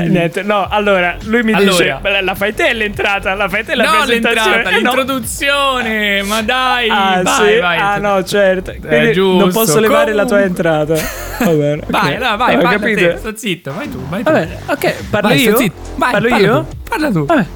Ma niente, no, allora lui mi Allora. dice: "Beh, La fai te l'entrata, la fai te la no, presentazione. Eh, no. l'introduzione, ma dai, Ah, vai, sì? vai. ah, no, certo. Quindi giusto. non posso levare la tua Comunque. entrata. Va bene. Vai, ok. no, vai, Ho parla capito. te, sto zitto, vai tu, vai tu. Va bene, ok, parlo Vai, sto io. zitto. Vai, parlo parla io. tu, Parla tu. Vabbè.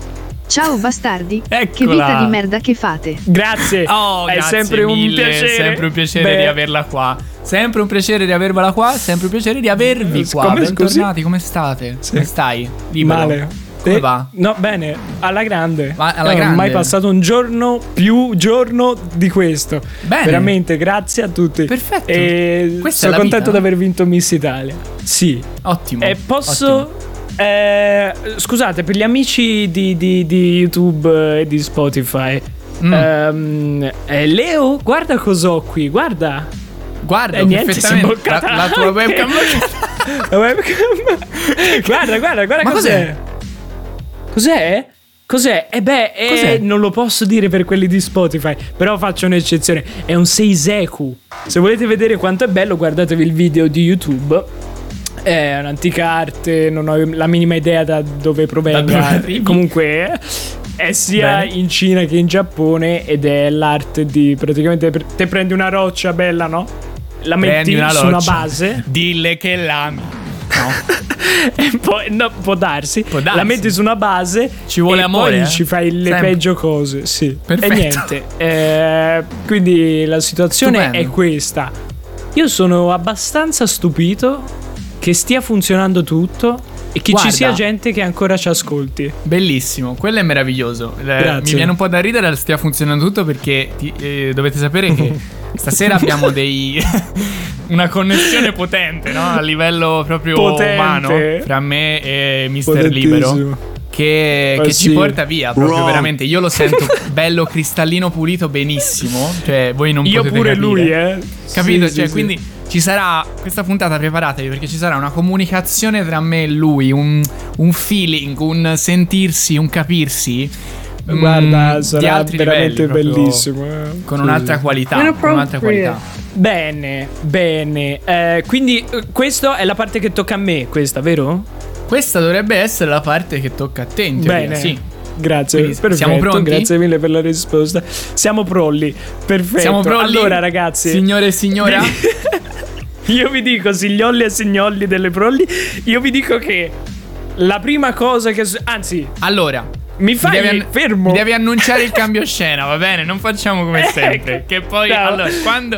Ciao bastardi. Che Eccola. vita di merda che fate. Grazie. Oh, è grazie sempre un mille, piacere. sempre un piacere Beh, di averla qua. Sempre un piacere di avervela qua, sempre un piacere di avervi Eh, qua. come, Bentornati, come state? Come stai? Libero. Male. Come Eh, va? No, bene, alla grande. Ma alla Non grande? ho mai passato un giorno più giorno di questo. Bene. Veramente, grazie a tutti. Perfetto. E Questa sono contento vita. di aver vinto Miss Italia. Sì. Ottimo. E posso. ottimo. eh, scusate, per gli amici di, di- di YouTube e di Spotify. Mm. ehm, eh, Leo, guarda cos'ho qui, guarda. Guarda, eh, niente, La, la tua webcam. La webcam. guarda, guarda, guarda Ma cos'è. Cos'è? Cos'è? Eh beh, eh, Cos'è? non lo posso dire per quelli di Spotify, però faccio un'eccezione. È un Seiseku. Se volete vedere quanto è bello, guardatevi il video di YouTube. È un'antica arte, non ho la minima idea da dove provenga. arrivi. Comunque è sia Bene. in Cina che in Giappone ed è l'arte di praticamente te prendi una roccia bella, no? La metti una su una base Dille che l'ami. No. poi no, può darsi. Può darsi. La metti su una base. Ci vuole e amore, Poi eh? ci fai le Sempre. peggio cose. Sì. Perfetto. E niente. eh, quindi la situazione Stupendo. è questa. Io sono abbastanza stupito che stia funzionando tutto e che Guarda. ci sia gente che ancora ci ascolti. Bellissimo, quello è meraviglioso. Eh, Grazie. Mi viene un po' da ridere, stia funzionando tutto perché ti- eh, dovete sapere che stasera abbiamo dei una connessione potente, no? A livello proprio Potente. umano fra me e Mister. Libero. Che, Ma che sì. ci porta via proprio Wrong. veramente. Io lo sento bello cristallino pulito benissimo. Cioè, voi non Io potete pure capire. lui, eh. Capito? Sì, cioè, sì, sì. quindi ci sarà questa puntata, preparatevi perché ci sarà una comunicazione tra me e lui, un, un feeling, un sentirsi, un capirsi. Mm, Guarda, di sarà altri veramente livelli, bellissimo. Con Sì. un'altra qualità. Con un'altra qualità. Bene, bene. Eh, quindi eh, questa è la parte che tocca a me, questa, vero? Questa dovrebbe essere la parte che tocca a te, in teoria, Bene. sì. Grazie, Quindi perfetto. siamo pronti? Grazie mille per la risposta. Siamo prolli. Perfetto. Siamo pronti? Allora, ragazzi, Signore e signora, io vi dico, signolli e signolli delle prolli, io vi dico che la prima cosa che anzi, allora. Mi fai devi an- fermo. mi devi annunciare il cambio scena, va bene? Non facciamo come Ecco. sempre. Che poi, No. allora, quando,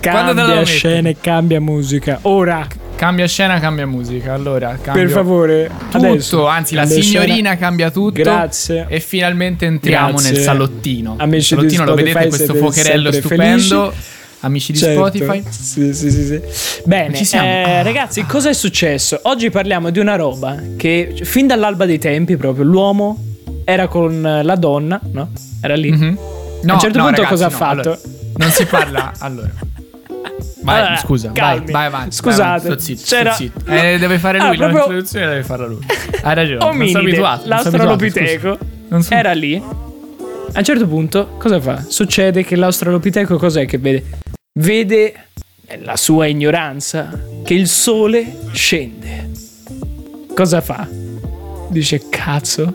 quando cambia mettere? scena e cambia musica. Ora, Cambia scena, cambia musica. Allora, per favore, tutto, adesso. anzi la signorina scena. cambia tutto. Grazie. E finalmente entriamo Grazie. nel salottino. Amici il di salottino lo Spotify, vedete questo fuocherello stupendo. felici. Amici di Certo. Spotify. Sì, sì, sì, sì. Bene, Ci siamo. eh, ragazzi, cosa è successo? Oggi parliamo di una roba che fin dall'alba dei tempi, proprio l'uomo era con la donna, no? Era lì. Mhm. No, A un certo no, punto ragazzi, cosa ha no, fatto? allora, non si parla. Allora. Vai, Allora, scusa, vai, calmi. vai avanti. Scusate, vai avanti, zitto, c'era- zitto. Eh, deve fare lui, Ah, proprio- l'introduzione deve farla lui. Hai ragione. non sono Ominide, abituato. non sono abituato, l'australopiteco, sono- era lì. A un certo punto, cosa fa? Succede che l'australopiteco cos'è che vede? Vede la sua ignoranza che il sole scende. Cosa fa? Dice cazzo.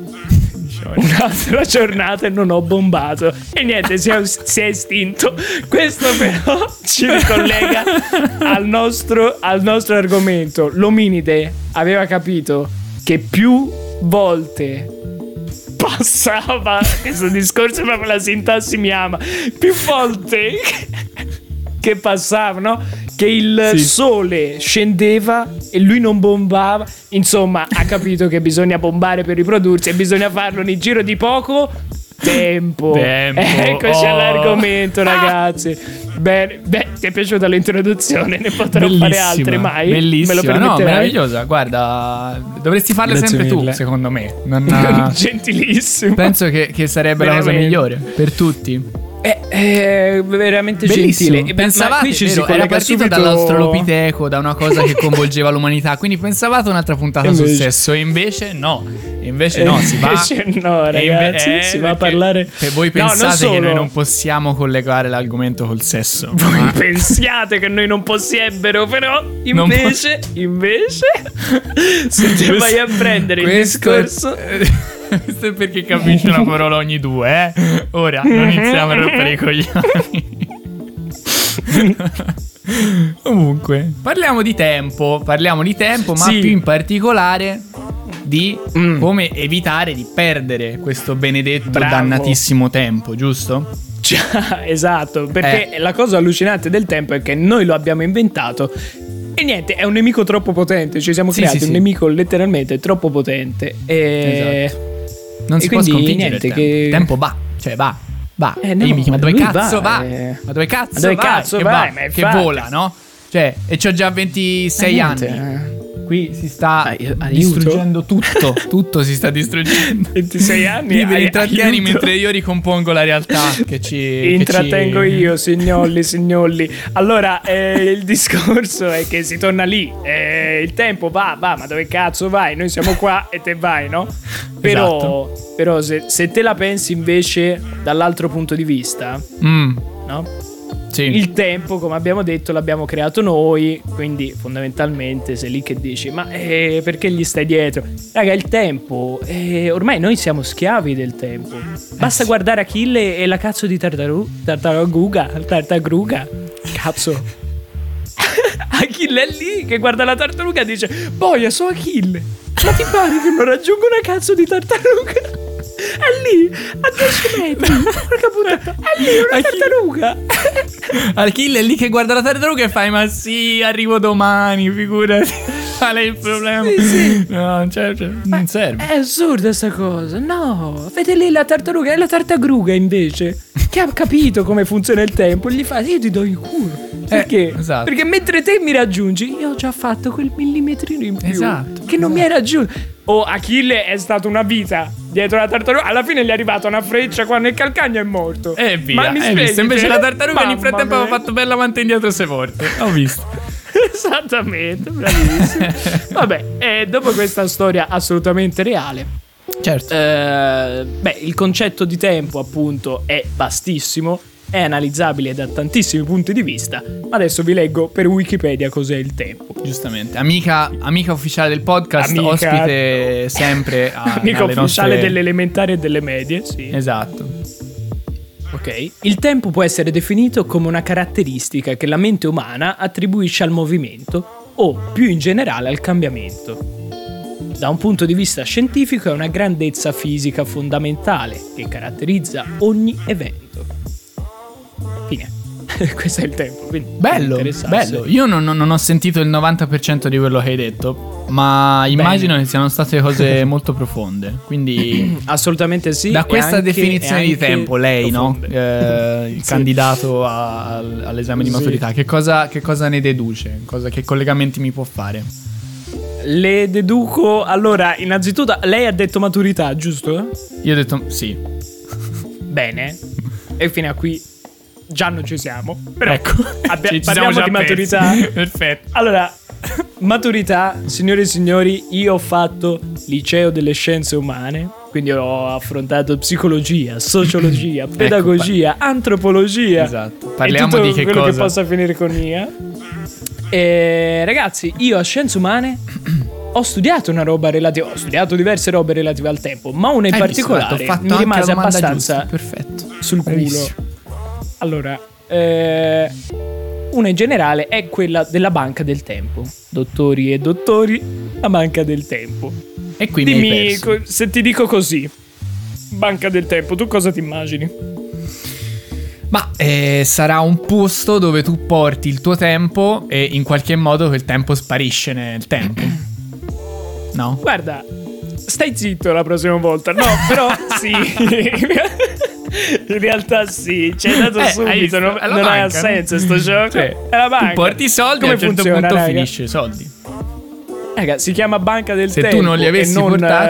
Un'altra giornata e non ho bombato. E niente, si è, si è estinto. Questo però ci ricollega al nostro, al nostro argomento. L'ominide aveva capito che più volte passava questo discorso proprio la sintassi mi ama più volte che passavano che il Sì. sole scendeva e lui non bombava insomma ha capito che bisogna bombare per riprodursi e bisogna farlo nel giro di poco tempo, Tempo, eccoci oh. all'argomento ragazzi bene beh, ti è piaciuta l'introduzione ne potrò fare altre mai Bellissima. me lo no, meravigliosa. Guarda, dovresti farle Grazie sempre mille. tu, secondo me. Non- gentilissimo penso che, che sarebbe la cosa Veramente. migliore per tutti. È, è veramente Bellissimo. gentile. Pensavate, qui ci vero, si era partito subito... dall'australopiteco, da una cosa che coinvolgeva l'umanità. Quindi pensavate un'altra puntata sul Invece- sesso, e invece no. Invece no, si va. Invece no, e inve- ragazzi, eh, si va a parlare- E voi No, pensate che solo. noi non possiamo collegare l'argomento col sesso. Voi ma- pensiate che noi non possiebbero, però Non po- invece, invece, se ti vai a prendere il Questo- discorso... Questo è perché capisci una parola ogni due, eh? Ora non iniziamo a rompere i coglioni. Comunque, parliamo di tempo, parliamo di tempo, ma Sì. più in particolare di Mm. come evitare di perdere questo benedetto Bravo. dannatissimo tempo, giusto? Già, esatto, perché Eh. la cosa allucinante del tempo è che noi lo abbiamo inventato e niente, è un nemico troppo potente, ci siamo Sì, creati sì, un nemico letteralmente troppo potente. E... Esatto. Non E si può sconfiggere niente, il tempo. che- tempo va, cioè va. Va. Eh, e no, io mi chiedo, ma dove cazzo va? va, eh. Ma dove cazzo Ma dove vai? cazzo che va? Che vola, no? Cioè, e c'ho già 26 Eh, anni. Qui si sta Ai- aiuto. distruggendo tutto. tutto si sta distruggendo. 26 anni. Quindi vi ai- intrattieni aiuto. mentre io ricompongo la realtà che ci che Intrattengo ci- io, signolli, signolli. Allora, eh, il discorso è che si torna lì. eh, il tempo va, va, ma dove cazzo vai? Noi siamo qua e te vai, no? Però, Esatto. però se, se te la pensi invece dall'altro punto di vista, Mm, no? Sì. Il tempo, come abbiamo detto, l'abbiamo creato noi, quindi fondamentalmente sei lì che dici, ma eh, perché gli stai dietro? Raga, il tempo, eh, ormai noi siamo schiavi del tempo. Basta guardare Achille e la cazzo di tartaru- tartaruga, tartagruga, cazzo. Achille è lì che guarda la tartaruga e dice, boia, so Achille, ma ti pare che non raggiungo una cazzo di tartaruga? È lì, a 10 metri, porca puttana, è lì una tartaruga. Achille è lì che guarda la tartaruga e fai, ma sì, arrivo domani, figurati. Qual è il problema? Sì, sì. No, cioè, cioè, non serve. È assurda sta cosa. No, vede lì la tartaruga, è la tartagruga invece. Che ha capito come funziona il tempo. Gli fa, io ti do il culo. Perché? esatto. Perché mentre te mi raggiungi, io ho già fatto quel millimetrino in più. Esatto, Che non mi hai raggiunto. Oh, Achille è stata una vita dietro la tartaruga. Alla fine gli è arrivata una freccia qua nel calcagno e è morto. E via, Ma mi hai spieghi visto? Invece te? la tartaruga nel frattempo aveva fatto bella avanti e indietro sei volte. Ho visto. Esattamente, bravissimo. Vabbè, e dopo questa storia assolutamente reale, Certo. Eh, beh, il concetto di tempo, appunto, è vastissimo, è analizzabile da tantissimi punti di vista. Ma adesso vi leggo per Wikipedia cos'è il tempo. Giustamente. Amica, amica ufficiale del podcast, Amica- ospite sempre a, Amico alle ufficiale nostre- delle elementari e delle medie, sì. Esatto. Ok. Il tempo può essere definito come una caratteristica che la mente umana attribuisce al movimento o, più in generale, al cambiamento. Da un punto di vista scientifico è una grandezza fisica fondamentale che caratterizza ogni evento. Fine. Questo è il tempo. Quindi Bello, bello. Io non, non- ho sentito il 90% di quello che hai detto, ma immagino che siano state cose molto profonde. Quindi, Assolutamente sì. da questa anche- definizione di tempo, lei, no? profonde. Eh, il Sì. candidato a- al- all'esame di Sì. maturità, che cosa, che cosa ne deduce? Cosa- che collegamenti mi può fare? Le deduco. Allora, innanzitutto, lei ha detto maturità, giusto? Io ho detto sì. Bene. E fino a qui già non ci siamo. Però Ecco, abbia- Ci- ci parliamo di maturità. Perfetto. Allora, maturità, signore e signori, io ho fatto liceo delle scienze umane, quindi ho affrontato psicologia, sociologia, pedagogia, antropologia. Esatto. Parliamo di che quello cosa? che possa finire con IA. E ragazzi, io a scienze umane ho studiato una roba relativa, ho studiato diverse robe relative al tempo, ma una in Hai visto? particolare fatto mi rimase abbastanza giusta. Perfetto. sul culo. Bravissimo. Allora, eh, una in generale è quella della banca del tempo. Dottori e dottori, la banca del tempo. E qui mi hai Dimmi se ti dico così. Banca del tempo, tu cosa ti immagini? Ma eh, sarà un posto dove tu porti il tuo tempo e in qualche modo quel tempo sparisce nel tempo. No? Guarda, stai zitto la prossima volta. No, però sì. In realtà sì, ci hai dato Eh, hai subito, visto? non, non ha senso no? sto gioco. Cioè, è la banca. Tu porti i soldi Come a un certo punto raga? finisce i soldi. Raga, si chiama banca del Se tu tempo. non li e avessi non, portati-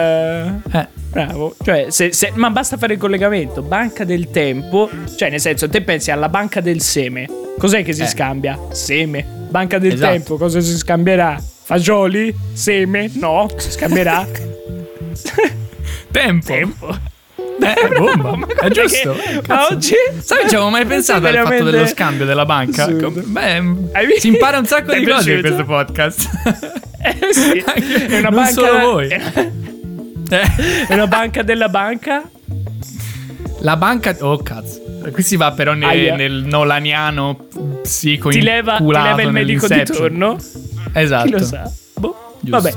eh, Eh. Bravo. Cioè, se, se- ma basta fare il collegamento. Banca del tempo. Cioè, nel senso, te pensi alla banca del seme. Cos'è che si Eh. scambia? Seme. Banca del Esatto. tempo, cosa si scambierà? Fagioli? Seme? No, si scambierà Tempo. tempo. Eh, bomba. Ma È giusto. ma oggi Sai, non ci avevo mai pensato al fatto dello scambio della banca. assurdo. Beh, visto? si impara un sacco di è cose in piaciuto? questo podcast. Eh sì, è una non banca solo voi. È Eh, una banca della banca? La banca. Oh, cazzo. Qui si va però ne- Aia. nel nolaniano psico Ti leva, ti leva il medico di turno? Esatto. Chi lo sa? Boh. Giusto. Vabbè.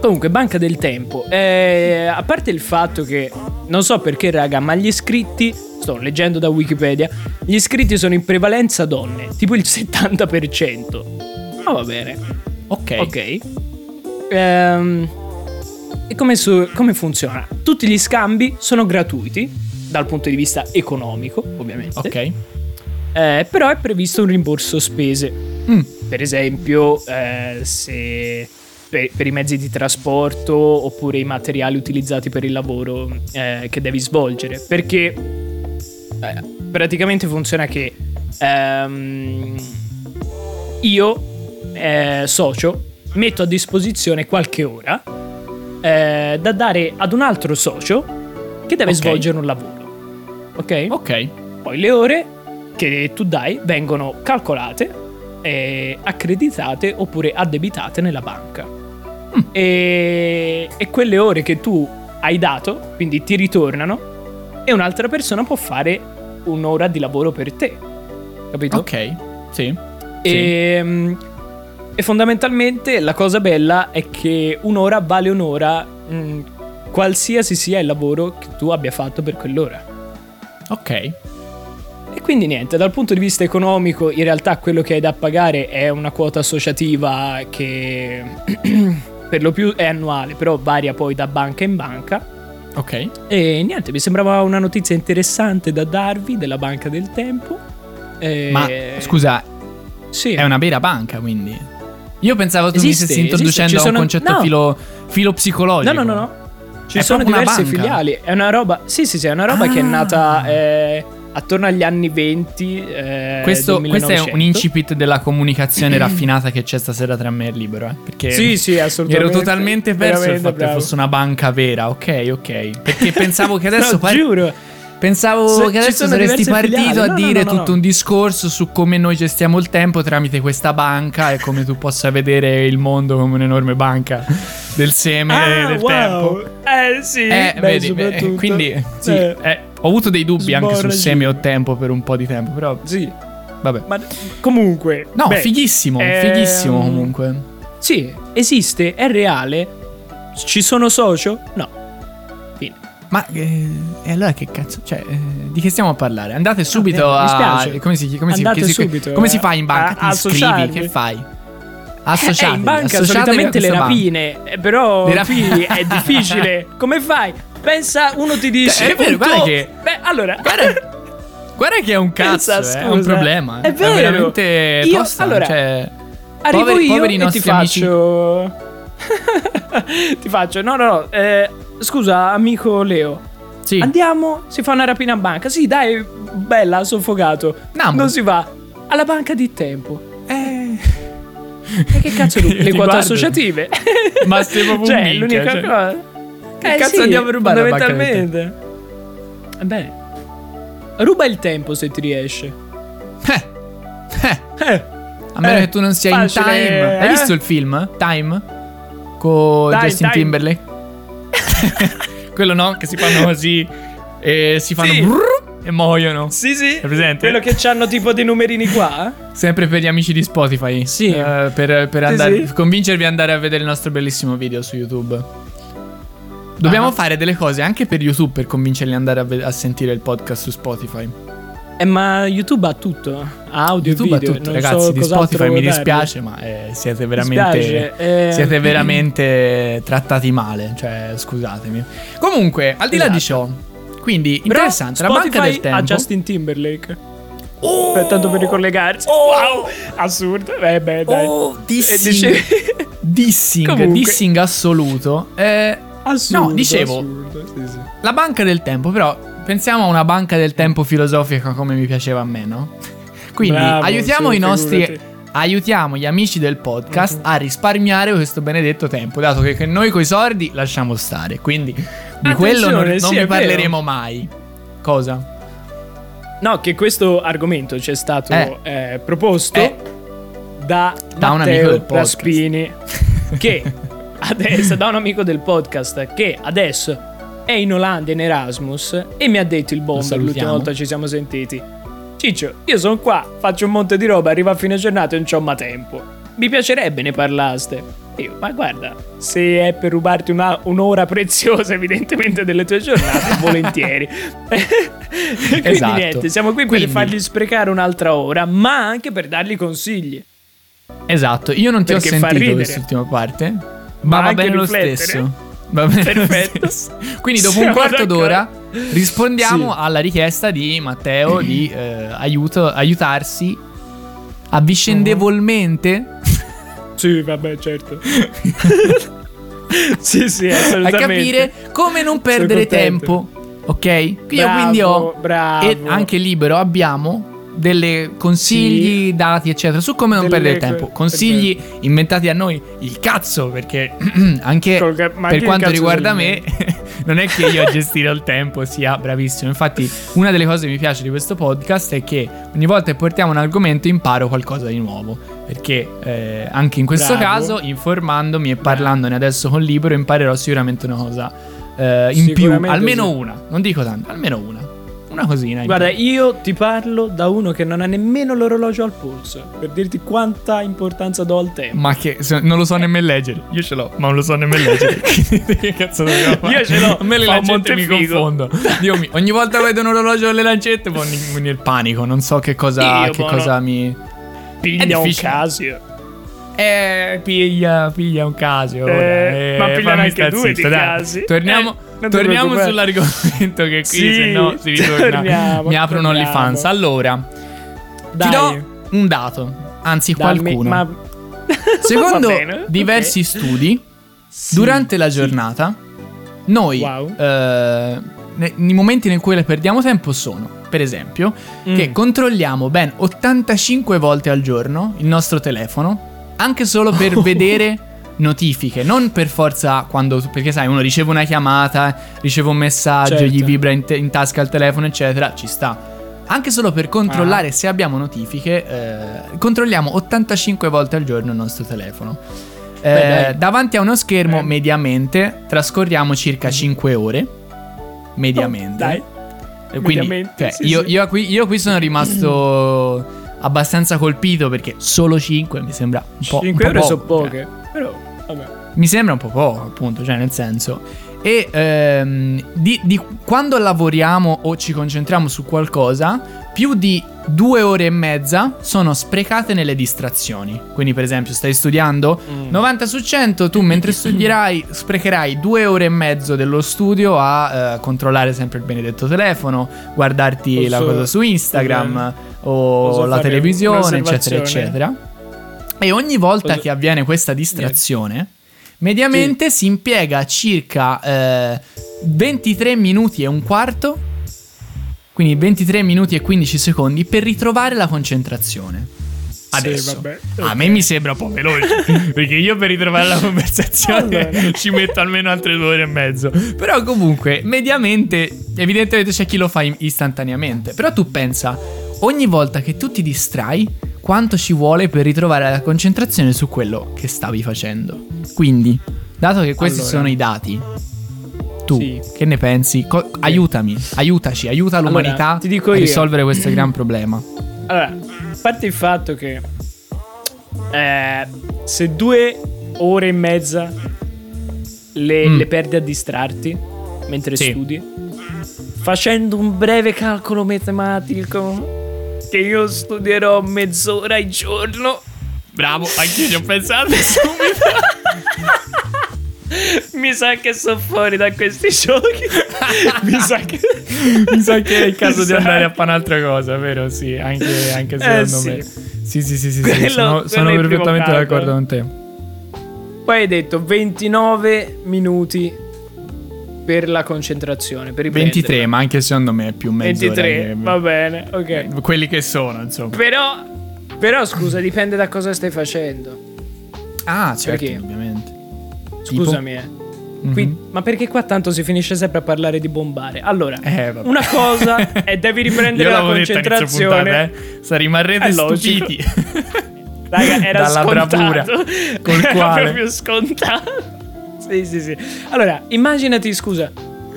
Comunque, banca del tempo. Eh, a parte il fatto che non so perché, raga, ma gli iscritti. Sto leggendo da Wikipedia. Gli iscritti sono in prevalenza donne, tipo il 70%. Ma va bene. Ok. Ok. Ehm, e come, su- come funziona? Tutti gli scambi sono gratuiti dal punto di vista economico, ovviamente. Ok. Eh, però è previsto un rimborso spese. Mm. Per esempio, eh, se per, per i mezzi di trasporto oppure i materiali utilizzati per il lavoro eh, che devi svolgere. Perché eh, praticamente funziona che ehm, io, eh, socio, metto a disposizione qualche ora eh, da dare ad un altro socio che deve Ok. svolgere un lavoro. Ok? Ok. Poi le ore che tu dai vengono calcolate, e accreditate oppure addebitate nella banca. Mm. E, e quelle ore che tu hai dato, quindi ti ritornano, e un'altra persona può fare un'ora di lavoro per te. Capito? Ok. Sì. Sì. E, mm, e fondamentalmente la cosa bella è che un'ora vale un'ora, mm, qualsiasi sia il lavoro che tu abbia fatto per quell'ora. Ok. E quindi niente, dal punto di vista economico, in realtà quello che hai da pagare è una quota associativa che per lo più è annuale, però varia poi da banca in banca. Ok. E niente, mi sembrava una notizia interessante da darvi della banca del tempo. E- Ma scusa, sì. è una vera banca, quindi. Io pensavo tu mi Esiste, stessi esiste, introducendo a un sono- concetto no. filo, filo psicologico. No, no, no, no. Ci È sono diverse filiali. È una roba. Sì, sì, sì, è una roba che è Ah. nata eh, attorno agli anni 20. eh, Questo, questo è 1900. un incipit della comunicazione raffinata che c'è stasera tra me e il libro, eh? Perché Sì, sì, assolutamente. ero totalmente perso il fatto che bravo. fosse una banca vera. Ok, ok. Perché pensavo che adesso No, par- giuro. Pensavo Se- che adesso saresti partito filiali. a No, dire no, no, tutto un discorso su come noi gestiamo il tempo tramite questa banca e come tu possa vedere il mondo come un'enorme banca del seme Ah, del wow. tempo. Eh sì, Eh, beh, vedi, quindi sì, Eh, eh, ho avuto dei dubbi anche su Sborra seme giù. o tempo per un po' di tempo, però sì, vabbè. ma comunque. No, beh, fighissimo, ehm, fighissimo comunque. Sì, esiste, è reale. Ci sono socio? No. Fine. Ma eh, e allora che cazzo? Cioè, eh, di che stiamo a parlare? Andate subito mi a. spiace. Come si, come si, Andate che si- subito, come eh, si fa in banca? a- Ti iscrivi? Che fai? Eh, Associatevi. in banca a solitamente le questa banca. rapine, eh, però Le rapine. qui è difficile. Come fai? Pensa, uno ti dice. Eh, è vero, guarda tuo- che- Beh, allora. Guarda, guarda che è un cazzo, Pensa, eh, è un problema. È vero. veramente Io- tosta. allora, cioè, Arrivo poveri- io poveri e ti faccio. ti faccio. No, no, no. eh, scusa, amico Leo. Sì. Andiamo, si fa una rapina a banca. Sì, dai, bella, soffocato. No, non si va alla banca di tempo. Eh, E che cazzo? Le quote associative. Ma proprio cioè, l'unica cioè. cosa. Che Eh, cazzo sì, andiamo a rubare Fondamentalmente. Bene. Ruba il tempo se ti riesce. eh, eh. Eh. A meno Eh, che tu non sia facile, in time. Hai eh? visto il film? Time? Con Time, Justin Time. Timberlake? Quello no, che si fanno così e si fanno Sì. brrr e muoiono. Sì, sì. Hai presente? Quello che hanno tipo dei numerini qua. Sempre per gli amici di Spotify. Sì. Eh, per per Sì, andare, sì. convincervi ad andare a vedere il nostro bellissimo video su YouTube. Dobbiamo Ah. fare delle cose anche per YouTube per convincerli ad andare a, ve- a sentire il podcast su Spotify. Eh, ma YouTube ha tutto. Ha audio YouTube e ha video. tutto, non ragazzi. so di Spotify mi darvi. dispiace, ma eh, siete veramente. Dispiace, eh. Siete veramente trattati male. Cioè, scusatemi. Comunque, al di là di ciò, quindi Però interessante. La Spotify banca del tempo. ha Justin Timberlake. Oh! Per tanto per ricollegarsi. Oh! Wow, assurdo. Eh beh, dai. Oh, Eh, dissing. dice- dissing, dissing assoluto. Eh, Assurdo, No, dicevo- assurdo, sì, sì. La banca del tempo, però pensiamo a una banca del tempo filosofica come mi piaceva a me, no? Quindi Bravo, aiutiamo sì, i nostri figurati. aiutiamo gli amici del podcast a risparmiare questo benedetto tempo, dato che, noi coi soldi lasciamo stare. Quindi di quello non, non sì, vi è vero. parleremo mai. Cosa? No, che questo argomento ci è stato Eh. eh, proposto Eh. da, Da un Matteo amico del podcast. Raspini, che adesso, da un amico del podcast, che adesso è in Olanda in Erasmus e mi ha detto il bomber l'ultima volta ci siamo sentiti. Ciccio, io sono qua, faccio un monte di roba, arrivo a fine giornata e non c'ho ma tempo. Mi piacerebbe ne parlaste. Io, ma guarda, se è per rubarti una- un'ora preziosa, evidentemente, delle tue giornate, volentieri. Quindi Esatto. niente, siamo qui Quindi- per fargli sprecare un'altra ora, ma anche per dargli consigli. Esatto, io non ti Perché ho sentito quest'ultima parte, ma, Ma va bene lo stesso. Va bene Perfetto. Quindi dopo un Siamo quarto d'accordo. d'ora rispondiamo Sì. alla richiesta di Matteo di eh, aiuto, aiutarsi avvicendevolmente Sì, vabbè, certo. sì, sì, a assolutamente. capire come non perdere tempo. Ok? Io Bravo, quindi ho bravo. e anche libero abbiamo delle consigli dati eccetera su come non Delle perdere tempo. consigli inventati a noi il cazzo perché anche Col ca- ma per quanto riguarda me non è che io a gestire il tempo sia bravissimo. Infatti una delle cose che mi piace di questo podcast è che ogni volta che portiamo un argomento imparo qualcosa di nuovo. Perché eh, anche in questo Bravo. caso informandomi e parlandone adesso con Libero imparerò sicuramente una cosa eh, in più almeno sì. una. Non dico tanto almeno una una cosina in Guarda, io ti parlo da uno che non ha nemmeno l'orologio al polso, per dirti quanta importanza do al tempo. Ma che se- non lo so nemmeno leggere. Io ce l'ho, ma non lo so nemmeno leggere. Che cazzo dobbiamo fare? Io ce l'ho, A me le lancette mi confondono. Dio mio, ogni volta vedo un orologio con le lancette poi il panico. Non so che cosa, Io, che buono. cosa mi. Piglia un. Casio. Eh, piglia, piglia un caso. ora. Eh, ma fammi anche due di dai. casi. Torniamo, Eh, non torniamo sull'argomento che qui Sì, se no si ritorna. mi apro un torniamo. OnlyFans. Allora, Dai. ti do un dato. Anzi, qualcuno. Ma... Secondo bene, diversi ok. studi, Sì, durante la sì. giornata, noi, Wow. eh, ne- nei momenti in cui le perdiamo tempo sono, per esempio, che Mm. controlliamo ben 85 volte al giorno il nostro telefono, anche solo per Oh. vedere notifiche, non per forza quando, perché sai, uno riceve una chiamata, riceve un messaggio, Certo. gli vibra in, te- in tasca il telefono, eccetera, ci sta. Anche solo per controllare Ah. se abbiamo notifiche, eh, controlliamo 85 volte al giorno il nostro telefono. Eh, Beh, dai. davanti a uno schermo, Eh. mediamente, trascorriamo circa 5 ore. Mediamente. Dai. Eh, Quindi, cioè, sì, io, sì. io qui, io qui sono rimasto abbastanza colpito perché solo 5 mi sembra un po'. 5 un po' ore sono poco, poche. Però, vabbè. mi sembra un po' poco, appunto, cioè nel senso. E ehm, di, di quando lavoriamo o ci concentriamo su qualcosa, più di due ore e mezza sono sprecate nelle distrazioni. Quindi, per esempio, stai studiando Mm. 90 su 100, tu mentre studierai sprecherai due ore e mezzo dello studio a eh, controllare sempre il benedetto telefono, guardarti la Posso- cosa su Instagram o posso la televisione, eccetera, eccetera. E ogni volta Posso- che avviene questa distrazione, mediamente si impiega circa eh, 23 minuti e un quarto, quindi 23 minuti e 15 secondi per ritrovare la concentrazione. Adesso, vabbè, a ok. me mi sembra un po' veloce, perché io per ritrovare la conversazione Allora. ci metto almeno altre due ore e mezzo. Però comunque, mediamente, evidentemente c'è chi lo fa istantaneamente. Però tu pensa, ogni volta che tu ti distrai, quanto ci vuole per ritrovare la concentrazione su quello che stavi facendo. Quindi, dato che questi Allora. sono i dati, tu Sì. che ne pensi? Co- aiutami, aiutaci, aiuta l'umanità Allora, a io. risolvere questo gran problema. Allora, a parte il fatto che eh, se due ore e mezza le, Mm. le perdi a distrarti mentre Sì. studi, facendo un breve calcolo matematico, che io studierò mezz'ora al giorno, Bravo, anche io ci ho pensato subito. mi sa che sono fuori da questi giochi. mi sa che... Mi sa che è il caso Mi di andare a fare un'altra cosa, vero? Sì, anche, anche secondo sì. me. Sì, sì, sì, sì, sì, Quello- sono, sono perfettamente d'accordo con te. Poi hai detto 29 minuti per la concentrazione, per i 23, ma anche secondo me è più mezz'ora. 23, che- va bene, ok. Quelli che sono, insomma. Però, però scusa, dipende da cosa stai facendo. Ah, certo, Perché? ovviamente. Scusami, eh. Mhm. Qui- ma perché qua tanto si finisce sempre a parlare di bombare? Allora, Eh, una cosa è devi riprendere la concentrazione. puntata, eh. Sa, rimarrete È stupiti. Raga, era Dalla scontato. bravura col era quale- proprio scontato. Sì, sì, sì. Allora, immaginati, scusa,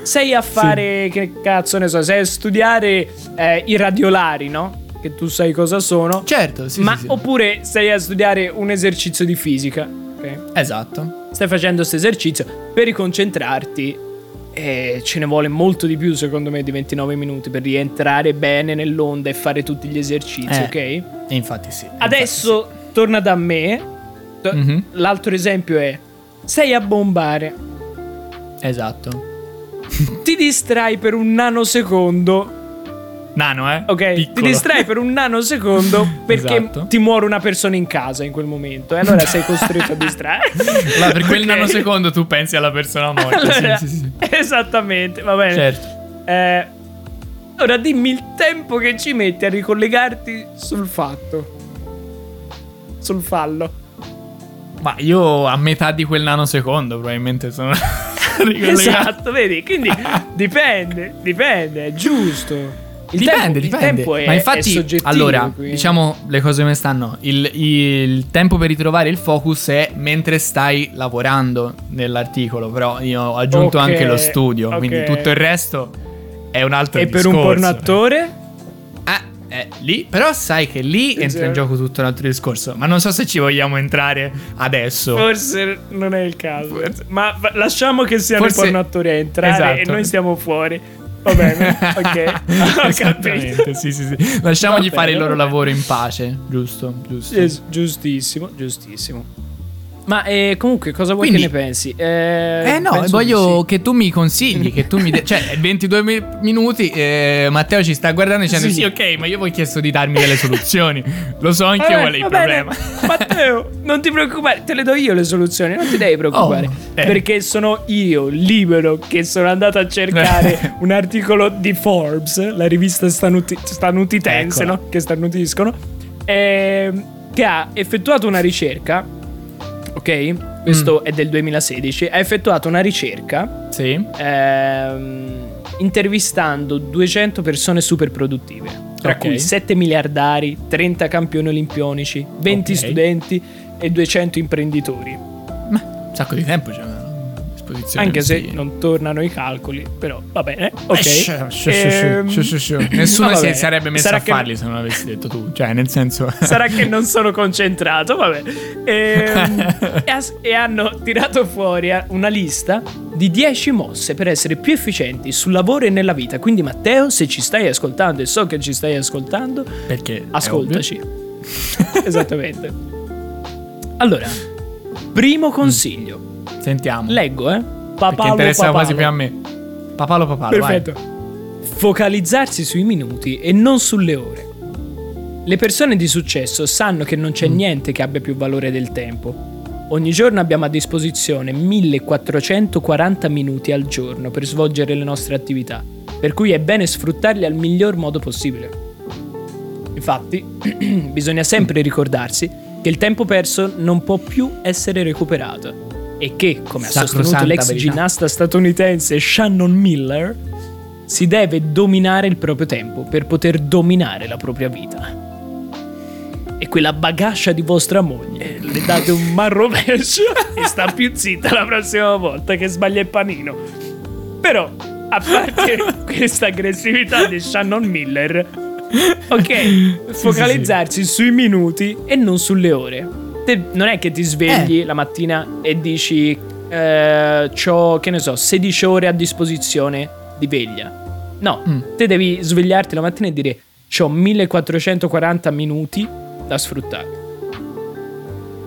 sei a fare che cazzo ne so, sei a studiare eh, i radiolari, no? Che tu sai cosa sono. certo, sì, ma sì, sì. oppure sei a studiare un esercizio di fisica. ok? Esatto. Stai facendo questo esercizio per riconcentrarti. E ce ne vuole molto di più, secondo me, di 29 minuti per rientrare bene nell'onda e fare tutti gli esercizi, Eh, ok? E infatti sì. Adesso torna da me. Mhm. L'altro esempio è: sei a bombare, Esatto. ti distrai per un nanosecondo. Nano, eh? Ok, Piccolo. ti distrai per un nanosecondo perché Esatto. ti muore una persona in casa in quel momento. E allora sei costretto a distrarre. Ma per quel Ok? nanosecondo tu pensi alla persona morta. Allora, sì, sì, sì. Esattamente, va bene. Certo. Eh, ora dimmi il tempo che ci metti a ricollegarti sul fatto. Sul fallo. Ma io a metà di quel nanosecondo probabilmente sono ricollegato. Esatto, vedi? Quindi dipende, dipende, è giusto. Il dipende, tempo, il dipende. tempo è, Ma infatti, allora, quindi. diciamo le cose come stanno. Il, il tempo per ritrovare il focus è mentre stai lavorando nell'articolo. Però io ho aggiunto Ok, anche lo studio. ok. Quindi tutto il resto è un altro E per discorso. un porno attore? Eh, lì, però sai che lì entra in gioco tutto un altro discorso. Ma non so se ci vogliamo entrare adesso. Forse non è il caso. Ma fa- lasciamo che siano Forse- i porno attori a entrare e Esatto. noi stiamo fuori. Va bene, ok. Ho capito. Sì, sì, sì. Lasciamogli Va fare il bene, loro bene. lavoro in pace. Giusto, giusto. Giustissimo, giustissimo. Ma eh, comunque cosa vuoi Quindi- che ne pensi? Eh, Eh no, voglio sì. che tu mi consigli, che tu mi... de- cioè, 22 mi- minuti, eh, Matteo ci sta guardando dicendo Sì. sì. ok, ma io vi ho chiesto di darmi delle soluzioni. Lo so anche Eh, qual è il problema. Matteo, non ti preoccupare, te le do io le soluzioni, non ti devi preoccupare. Oh, eh. Perché sono io, libero, che sono andato a cercare un articolo di Forbes, la rivista stanuti- stanutitense, Eccola. no? Che starnutiscono, ehm, che ha effettuato una ricerca. Ok? Questo Mm. è del 2016. Ha effettuato una ricerca Sì. ehm, intervistando 200 persone super produttive, tra Ok. cui 7 miliardari, 30 campioni olimpionici, 20 Ok. studenti e 200 imprenditori. Ma un sacco di tempo c'è a disposizione. Anche se sì. non tornano i calcoli, però va bene. Ok. Ehm. Nessuno no, si sarebbe messo sarà a che- farli se non l'avessi detto tu. Cioè, nel senso. Sarà che non sono concentrato, vabbè. Ehm, e, e hanno tirato fuori eh, una lista di 10 mosse per essere più efficienti sul lavoro e nella vita. Quindi, Matteo, se ci stai ascoltando e so che ci stai ascoltando, Perché. ascoltaci. Esattamente. Allora, primo consiglio. ovvio. Sentiamo. Leggo, eh? Perché Papalo, interessa papalo. quasi più a me. Papalo, papalo. vai. Perfetto. Focalizzarsi sui minuti e non sulle ore. Le persone di successo sanno che non c'è Mm. niente che abbia più valore del tempo. Ogni giorno abbiamo a disposizione 1440 minuti al giorno per svolgere le nostre attività, per cui è bene sfruttarli al miglior modo possibile. Infatti, bisogna sempre ricordarsi che il tempo perso non può più essere recuperato e che, come ha sostenuto l'ex verità. ginnasta statunitense Shannon Miller, si deve dominare il proprio tempo per poter dominare la propria vita. E quella bagascia di vostra moglie le date un marrovescio e sta più zitta la prossima volta che sbaglia il panino. Però, a parte questa aggressività di Shannon Miller, ok, focalizzarsi sui minuti e non sulle ore. Te non è che ti svegli Eh. la mattina e dici, eh, ho, che ne so, 16 ore a disposizione di veglia. No, Mm. te devi svegliarti la mattina e dire, ho 1440 minuti da sfruttare.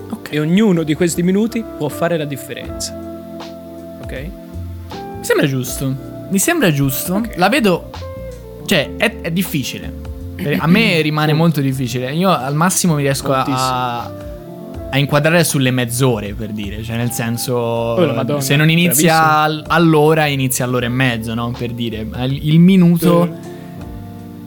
Ok. E ognuno di questi minuti può fare la differenza. Ok? Mi sembra giusto. Mi sembra giusto. La vedo. Cioè, è, è difficile. A me rimane molto difficile. Io al massimo mi riesco a, a, a inquadrare sulle mezz'ore per dire, cioè nel senso Oh, Madonna, se non inizia al- all'ora inizia all'ora e mezzo, no? Per dire, il, minuto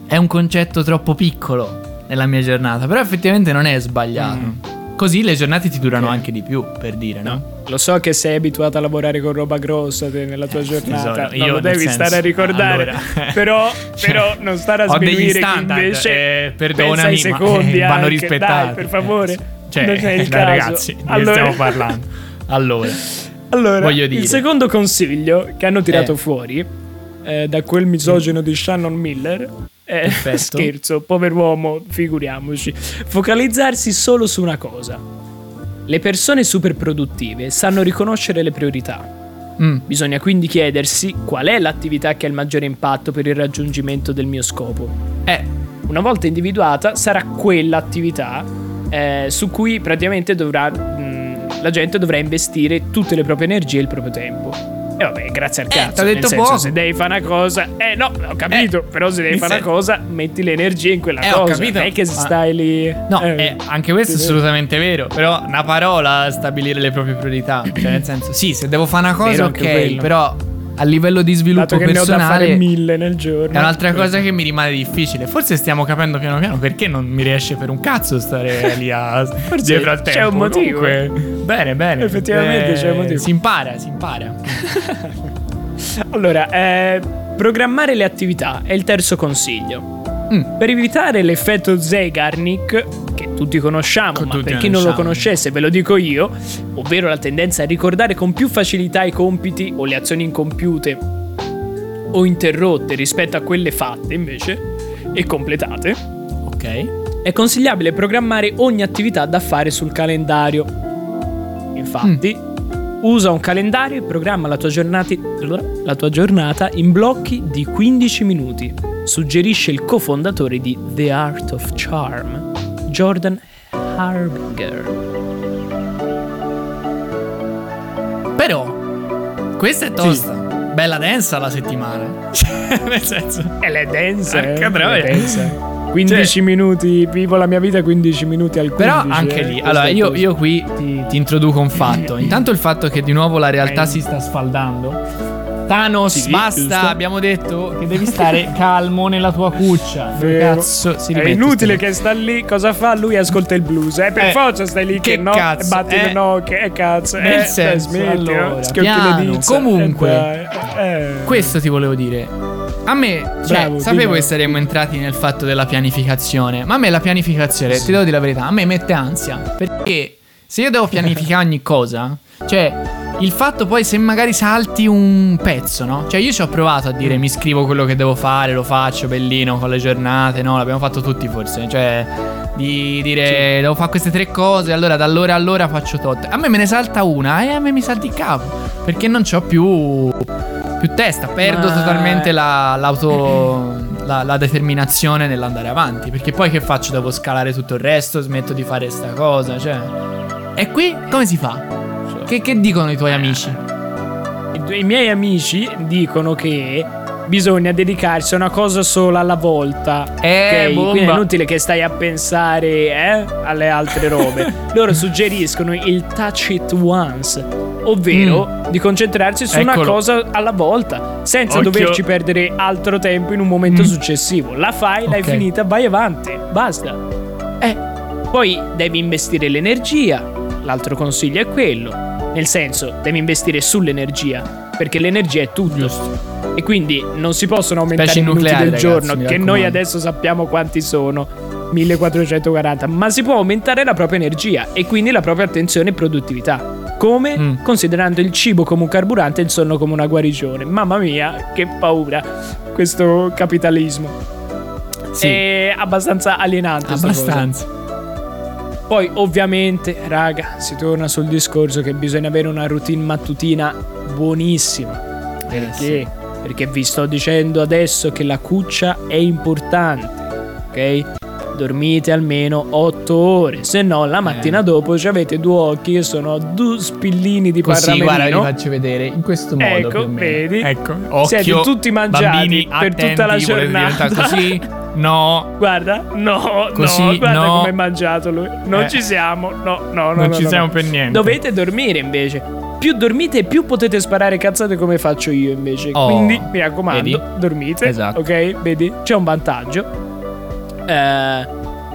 è un concetto troppo piccolo nella mia giornata, però effettivamente non è sbagliato. Così le giornate ti durano Ok. anche di più, per dire, no? No, lo so che sei abituato a lavorare con roba grossa te nella tua giornata, tesoro, non lo devi senso, stare a ricordare, allora, però, cioè, però non stare a sminuire chi invece eh, perdonami, pensa ai ma, secondi eh, vanno rispettati. Dai, per favore, Cioè, non è il dai, caso. ragazzi, di Allora- stiamo parlando? Allora, Allora, Voglio dire. il secondo consiglio che hanno tirato Eh. fuori eh, da quel misogeno di Shannon Miller è Perfetto. scherzo, pover'uomo, figuriamoci. Focalizzarsi solo su una cosa. Le persone super produttive sanno riconoscere le priorità. mm, Bisogna quindi chiedersi qual è l'attività che ha il maggiore impatto per il raggiungimento del mio scopo. eh, Una volta individuata sarà quell'attività eh, su cui praticamente dovrà, mh, la gente dovrà investire tutte le proprie energie e il proprio tempo. E vabbè, grazie al cazzo. t'ho nel detto senso, poco. se devi fare una cosa, eh no, ho capito, però se devi fare una cosa, metti le energie in quella Eh, ho cosa. capito, Non è che ma- stai lì. No, eh, eh, anche questo è assolutamente vero. Però una parola a stabilire le proprie priorità. Cioè, nel senso, sì, se devo fare una cosa, ok. Però a livello di sviluppo personale. mille nel giorno. È un'altra cosa che mi rimane difficile. Forse stiamo capendo piano piano perché non mi riesce per un cazzo stare lì a Forse dietro al c'è tempo. un motivo. Comunque, bene, bene. Effettivamente c'è un motivo. Si impara, si impara. Allora, eh, programmare le attività è il terzo consiglio. Mm. Per evitare l'effetto Zeigarnik, che tutti conosciamo, Che ma tutti per chi non lo conoscesse ve lo dico io, ovvero la tendenza a ricordare con più facilità i compiti o le azioni incompiute o interrotte rispetto a quelle fatte invece e completate, Ok. è consigliabile programmare ogni attività da fare sul calendario. Infatti, usa un calendario e programma la tua, giornati- la tua giornata in blocchi di 15 minuti. Suggerisce il cofondatore di The Art of Charm, Jordan Harbinger. Però, questa è tosta. Bella densa la settimana. Cioè, nel senso. E le dense, Porca eh, le dense. 15 minuti, vivo la mia vita 15 minuti al 15. Però anche eh, lì, allora io, io qui ti, ti introduco un fatto. Intanto il fatto che di nuovo la realtà Eh. si sta sfaldando. Thanos, Sì, basta, giusto. abbiamo detto che devi stare calmo nella tua cuccia. Cazzo, si è ripete inutile sta che sta lì, cosa fa? Lui ascolta il blues, eh? Per Eh, forza stai lì che, che no, cazzo, e batti eh. no, che eh, cazzo, Nel eh, senso, smetti, allora, oh, schiocchi piano. dita. Comunque, eh, eh. Questo ti volevo dire. A me, cioè, Bravo, sapevo che saremmo entrati nel fatto della pianificazione, ma a me la pianificazione, ti devo dire la verità, a me mette ansia, perché se io devo pianificare ogni cosa, cioè il fatto poi se magari salti un pezzo, no? Cioè io ci ho provato a dire mi scrivo quello che devo fare, lo faccio bellino con le giornate, no? L'abbiamo fatto tutti forse, cioè di dire devo fare queste tre cose, allora dall'ora all'ora faccio tot. A me me ne salta una e a me mi salta il capo, perché non c'ho più più testa, perdo Ma- totalmente la, l'auto, la, la determinazione nell'andare avanti. Perché poi che faccio? Devo scalare tutto il resto, smetto di fare sta cosa, cioè. E qui come si fa? Che, che dicono i tuoi amici? I, I miei amici dicono che bisogna dedicarsi a una cosa sola alla volta. Eh, ok? bomba. Quindi è inutile che stai a pensare eh, alle altre robe. Loro suggeriscono il touch it once, ovvero di concentrarsi su una Mm. Eccolo. cosa alla volta, senza Occhio. doverci perdere altro tempo in un momento Mm. successivo. La fai, l'hai Ok. finita, vai avanti, basta. Eh, poi devi investire l'energia. L'altro consiglio è quello. Nel senso, devi investire sull'energia. Perché l'energia è tutto. E quindi non si possono aumentare Specie i minuti nucleari, del ragazzi, giorno, che noi adesso sappiamo quanti sono. 1440, ma si può aumentare la propria energia e quindi la propria attenzione e produttività. Come? Mm. Considerando il cibo come un carburante e il sonno come una guarigione. Mamma mia, che paura questo capitalismo. Sì. È abbastanza alienante. Abbastanza. Poi ovviamente, raga, si torna sul discorso che bisogna avere una routine mattutina buonissima. Perché? Perché vi sto dicendo adesso che la cuccia è importante, ok? dormite almeno 8 ore, se no la mattina Eh. dopo ci avete due occhi che sono due spillini di Così, guarda, vi faccio vedere in questo modo. Ecco, più o meno. vedi? Ecco, occhio. Siete tutti mangiati bambini, per tutta la attenti, giornata. così? No. Guarda, no, Così, no, guarda no. come è mangiato lui. Non Eh. ci siamo, no, no, no. Non no, ci no, siamo per niente. Dovete dormire invece. Più dormite, più potete sparare cazzate come faccio io invece. Oh, Quindi mi raccomando, vedi? dormite. Esatto. Ok, vedi? C'è un vantaggio. Eh,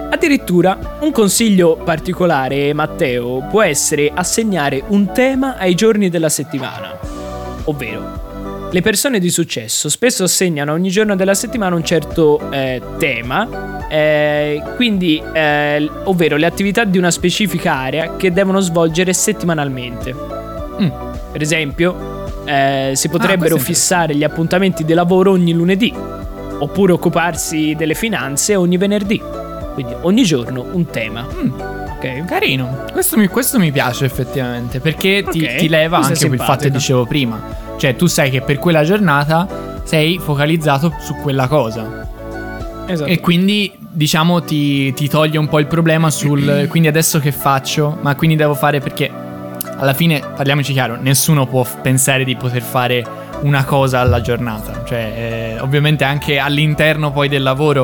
addirittura un consiglio particolare, Matteo, può essere assegnare un tema ai giorni della settimana. Ovvero, le persone di successo spesso assegnano ogni giorno della settimana un certo eh, tema, eh, quindi, eh, ovvero le attività di una specifica area che devono svolgere settimanalmente. Mm. Per esempio, eh, si potrebbero è fissare gli appuntamenti di lavoro ogni lunedì, oppure occuparsi delle finanze ogni venerdì. Quindi ogni giorno un tema. Mm. Ok? Carino. Questo mi, questo mi piace effettivamente. Perché ti, Ok, ti leva questo è anche quel fatto che dicevo prima. Cioè, tu sai che per quella giornata sei focalizzato su quella cosa. Esatto. E quindi, diciamo, ti, ti toglie un po' il problema sul. Quindi adesso che faccio? Ma quindi devo fare perché. Alla fine, parliamoci chiaro, nessuno può f- pensare di poter fare una cosa alla giornata. Cioè, eh, ovviamente anche all'interno poi del lavoro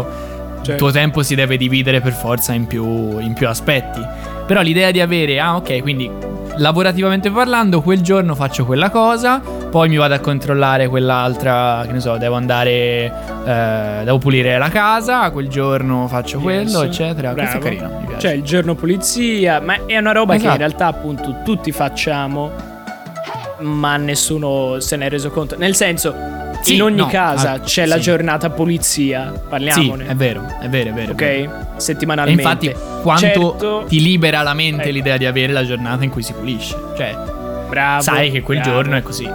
il Certo. tuo tempo si deve dividere per forza in più, in più aspetti. Però l'idea di avere, ah ok, quindi lavorativamente parlando, quel giorno faccio quella cosa, poi mi vado a controllare quell'altra, che ne so, devo andare, eh, devo pulire la casa, quel giorno faccio quello, Yes. eccetera. Questo è Bravo. carino, mi piace. Cioè il giorno pulizia, ma è una roba che Esatto. in realtà appunto tutti facciamo, ma nessuno se ne è reso conto. Nel senso, Sì, in ogni no, casa ah, c'è la sì. giornata pulizia, sì, parliamone. è vero, è vero, è vero. è vero. Ok? E Settimanalmente. infatti, quanto Certo, ti libera la mente Ecco. l'idea di avere la giornata in cui si pulisce. Cioè, bravo, sai che quel bravo, giorno è così.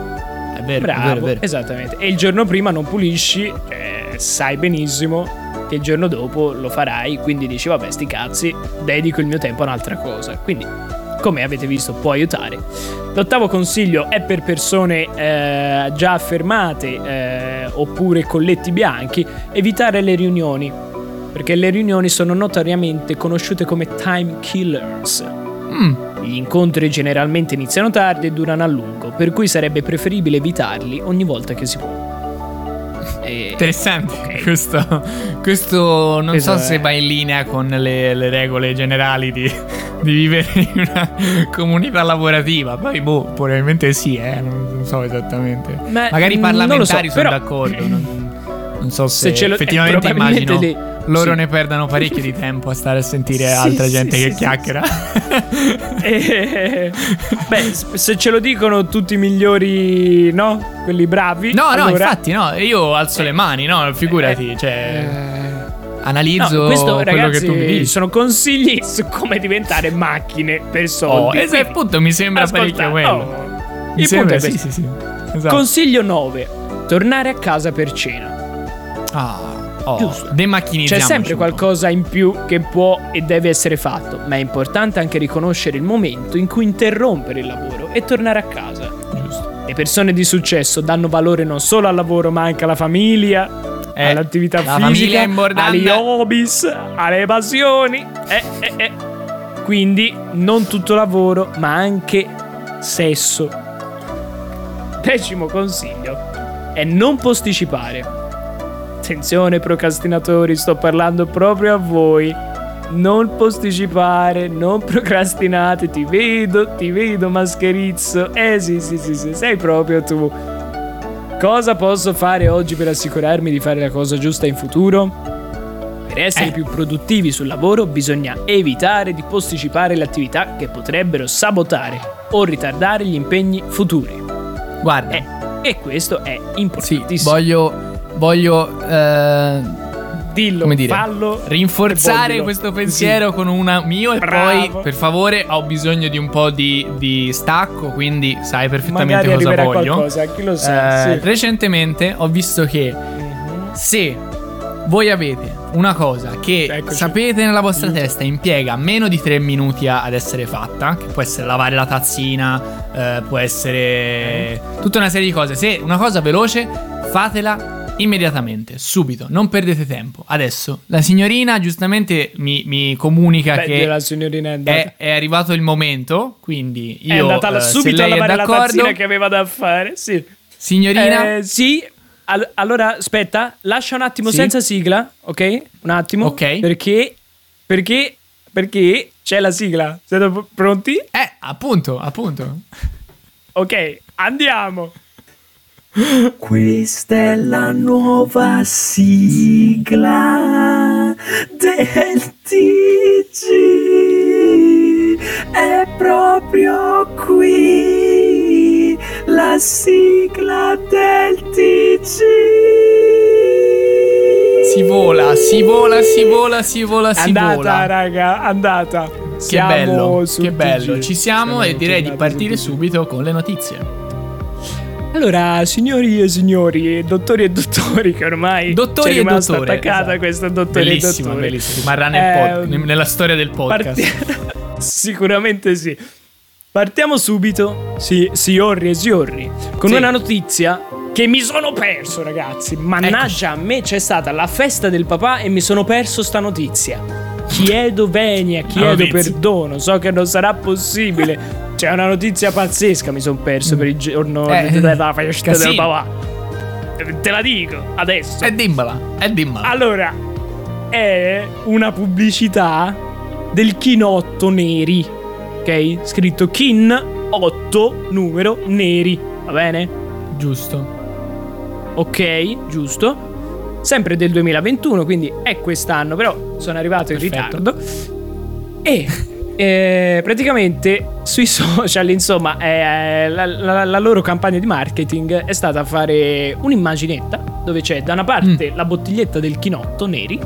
Vero, Bravo, vero, vero. esattamente. E il giorno prima non pulisci, eh, sai benissimo che il giorno dopo lo farai, quindi dici vabbè sti cazzi, dedico il mio tempo a un'altra cosa. Quindi, come avete visto, può aiutare. L'ottavo consiglio è per persone eh, già affermate eh, oppure colletti bianchi, evitare le riunioni, perché le riunioni sono notoriamente conosciute come time killers. Mm, Gli incontri generalmente iniziano tardi e durano a lungo, per cui sarebbe preferibile evitarli ogni volta che si può. E- Interessante. Ok. Questo, questo non Questo so se è- va in linea con le, le regole generali di, di vivere in una comunità lavorativa. Poi, boh, probabilmente sì, eh, non, non so esattamente. Ma, Magari i parlamentari so, sono però- d'accordo. Non, non so se, Se eh, effettivamente probabilmente immagino lì- loro sì. ne perdano parecchio di tempo a stare a sentire Sì, altra gente sì, che chiacchiera. Eh, beh, se ce lo dicono tutti i migliori, no? Quelli bravi. No, no, allora- infatti, no, io alzo le mani, no, figurati, cioè, Eh, analizzo no, questo, quello ragazzi, che tu mi dici. sono consigli su come diventare macchine per Oh, soldi. esatto, Quindi, appunto, mi sembra ascolta, parecchio quello. oh, Mi sembra, sì, sì, sì. Esatto. Consiglio 9. Tornare a casa per cena. Ah, oh, Giusto. C'è sempre qualcosa in più che può e deve essere fatto, ma è importante anche riconoscere il momento in cui interrompere il lavoro e tornare a casa. Giusto. Le persone di successo danno valore non solo al lavoro, ma anche alla famiglia, Eh, all'attività fisica, agli hobbies, alle passioni. Eh, eh, eh. Quindi non tutto lavoro, ma anche sesso. Decimo consiglio è non posticipare. Attenzione procrastinatori, sto parlando proprio a voi. Non posticipare, non procrastinate, ti vedo, ti vedo mascherizzo. Eh sì, sì, sì, sì, sei proprio tu. Cosa posso fare oggi per assicurarmi di fare la cosa giusta in futuro? Per essere Eh. più produttivi sul lavoro bisogna evitare di posticipare le attività che potrebbero sabotare o ritardare gli impegni futuri. Guarda, Eh, e questo è sì, importantissimo. voglio, voglio eh, Dillo, come dire, fallo. rinforzare questo pensiero con una mio e Bravo. poi, per favore, ho bisogno di un po' di, di stacco, quindi sai perfettamente Magari cosa voglio. qualcosa, chi lo sa. Eh, sì. Recentemente ho visto che Mhm. se voi avete una cosa che Eccoci. sapete nella vostra testa impiega meno di 3 minuti a- ad essere fatta, che può essere lavare la tazzina, eh, può essere tutta una serie di cose. Se una cosa veloce, fatela immediatamente, subito, non perdete tempo. Adesso, la signorina giustamente mi, mi comunica Beh, che la signorina è andata. è, è arrivato il momento, quindi io è andata eh, subito a lavare la tazzina che aveva da fare. Sì. signorina, Eh, sì. Al- allora, aspetta, lascia un attimo Sì. senza sigla, ok? Un attimo. Ok. Perché? Perché? Perché c'è la sigla. Siete pronti? eh, appunto, appunto. Ok, andiamo. Questa è la nuova sigla del TG. È proprio qui la sigla del TG. Si vola, si vola, si vola, si vola, si andata, vola. raga, andata. Che Siamo bello, che bello. Ci siamo, e direi di partire subito con le notizie. Allora, signori e signori, dottori e dottori, che ormai Dottori c'è rimasta dottori, attaccata esatto. questa dottori Bellissimo, e dottori. bellissimo. Rimarrà nel pod- Ehm, nella storia del podcast. Parti- Sicuramente sì. Partiamo subito, sì, signori e signori, con Sì. una notizia che mi sono perso, ragazzi. Mannaggia, a me c'è stata la festa del papà e mi sono perso sta notizia. Chiedo venia, chiedo notizia. perdono, so che non sarà possibile. C'è una notizia pazzesca, mi sono perso per il giorno Eh, della festa casino. del papà. Te la dico adesso. E dimmela, e dimmela. Allora, è una pubblicità del chinotto neri. Ok? Scritto kin 8 numero neri. Va bene? Giusto. Ok, giusto. Sempre del 2021, quindi è quest'anno, però sono arrivato in Perfetto. ritardo. E eh, praticamente sui social, insomma, eh, la, la- la loro campagna di marketing è stata fare un'immaginetta dove c'è da una parte la bottiglietta del chinotto neri,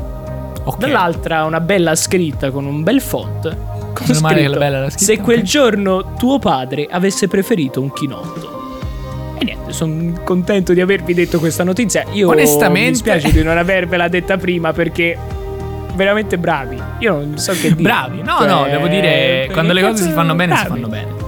Ok. dall'altra una bella scritta con un bel font. Con scritto, la bella la scritta, Se quel ok." giorno tuo padre avesse preferito un chinotto. E niente, sono contento di avervi detto questa notizia. Io Onestamente- mi spiace di non avervela detta prima perché veramente bravi. Io non so che dire. Bravi. No, Cioè, no, devo dire, quando le cose si fanno bene, si bravi. fanno bene.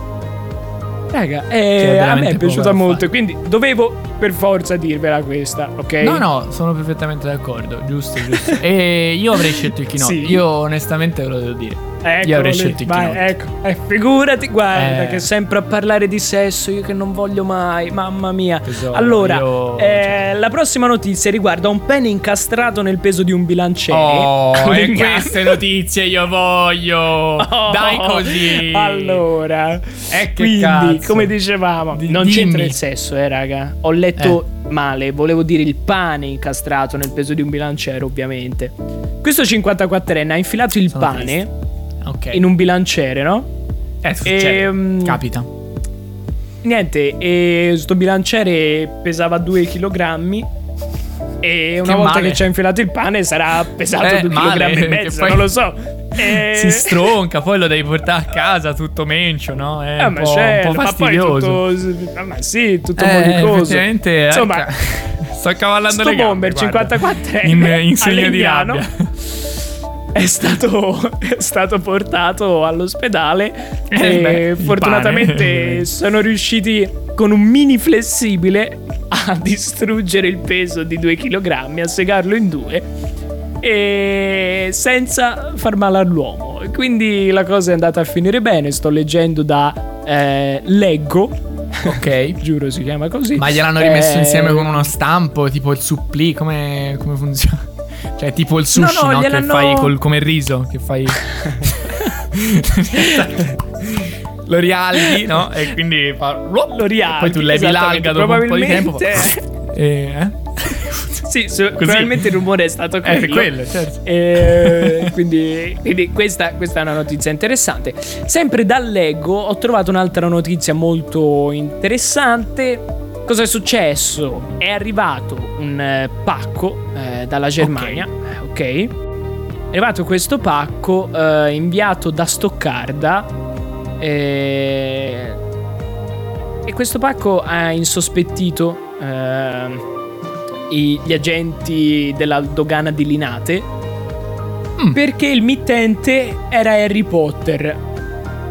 Raga, Cioè, eh, a me è piaciuta molto, quindi dovevo per forza dirvela questa, ok? No, no, sono perfettamente d'accordo. Giusto, giusto. e io avrei scelto il chinotto. Sì. Io, onestamente, ve lo devo dire. Ecco io avrei scelto il vai. Ecco, eh, figurati, guarda, Eh. che sempre a parlare di sesso, io che non voglio mai, mamma mia. Tesoro, allora, io- eh, la prossima notizia riguarda un pene incastrato nel peso di un bilanciere. Oh, e queste notizie io voglio. Oh, Dai così. Allora, Eh, che quindi, cazzo. come dicevamo, Di- non c'entra dimmi. il sesso, eh, raga. Ho letto male, volevo dire il pane incastrato nel peso di un bilanciere, ovviamente. Questo 54enne ha infilato il Sono pane triste. Ok. in un bilanciere, no? Eh, succede. Ehm, Capita. Niente, e sto bilanciere pesava 2 kg. E una Che volta male. che ci ha infilato il pane sarà pesato Eh, 2 male, kg e mezzo, poi non lo so. E- Si stronca, poi lo devi portare a casa tutto mencio, no? È Eh, un, ma po', certo, un po' ma poi fastidioso. tutto. ah, Ma sì, tutto Eh, modicoso. eh, Insomma, sto cavallando sto le gambe, bomber guarda. 54 in, in segno di rabbia. È stato, è stato portato all'ospedale Eh, e beh, fortunatamente sono riusciti con un mini flessibile a distruggere il peso di 2 kg, a segarlo in due e senza far male all'uomo. Quindi la cosa è andata a finire bene. Sto leggendo da eh, Leggo, Ok. giuro si chiama così. Ma gliel'hanno rimesso Eh, insieme con uno stampo, tipo il supplì, come, come funziona? Cioè, tipo il sushi, No, no? no, Che fai col, come il riso, che fai... Lo rialghi, no? E quindi fa... Lo rialghi, Poi tu levi l'alga dopo un po' di tempo. Probabilmente- E, eh? Sì, su- probabilmente il rumore è stato quello. Eh, quello, certo. E quindi, quindi questa, questa è una notizia interessante. Sempre dal Lego ho trovato un'altra notizia molto interessante. Cosa è successo? È arrivato un eh, pacco eh, dalla Germania. eh, Ok. È arrivato questo pacco eh, inviato da Stoccarda. eh, e questo pacco ha insospettito ehm, i- gli agenti della dogana di Linate Mm. perché il mittente era Harry Potter.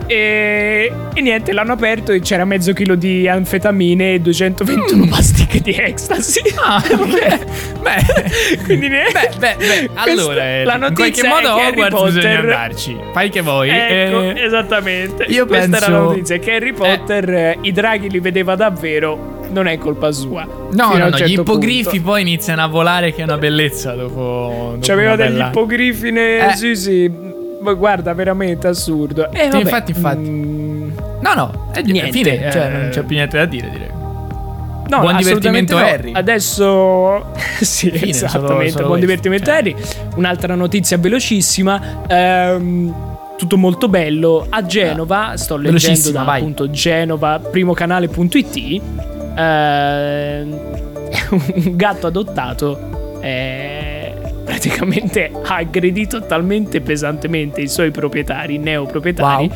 E, e niente, l'hanno aperto e c'era mezzo chilo di anfetamine e 221 pasticche di ecstasy. Ah, beh, beh, Quindi niente. beh, beh, beh, allora, eh, la in notizia qualche modo è Hogwarts bisogna Potter andarci. Fai che vuoi. Ecco, eh, esattamente. io Questa penso- era la notizia: che Harry Potter eh, i draghi li vedeva davvero. Non è colpa sua. No, no, no, certo gli ippogrifi punto. poi iniziano a volare che è una bellezza dopo... dopo C'aveva degli ippogrifi. ne- Eh. Sì, sì. Ma guarda, veramente assurdo. Eh, Sì, vabbè, infatti, infatti. mm, No, no, è Niente, fine, cioè eh. non c'è più niente da dire, direi. No, Buon divertimento, no. Harry. Adesso sì, Fine, esattamente. solo- solo Buon divertimento cioè. Harry. Un'altra notizia velocissima. ehm, tutto molto bello. A Genova, sto leggendo da vai. appunto Genova, primocanale.it. ehm, un gatto adottato eh, praticamente ha aggredito talmente pesantemente i suoi proprietari, neoproprietari,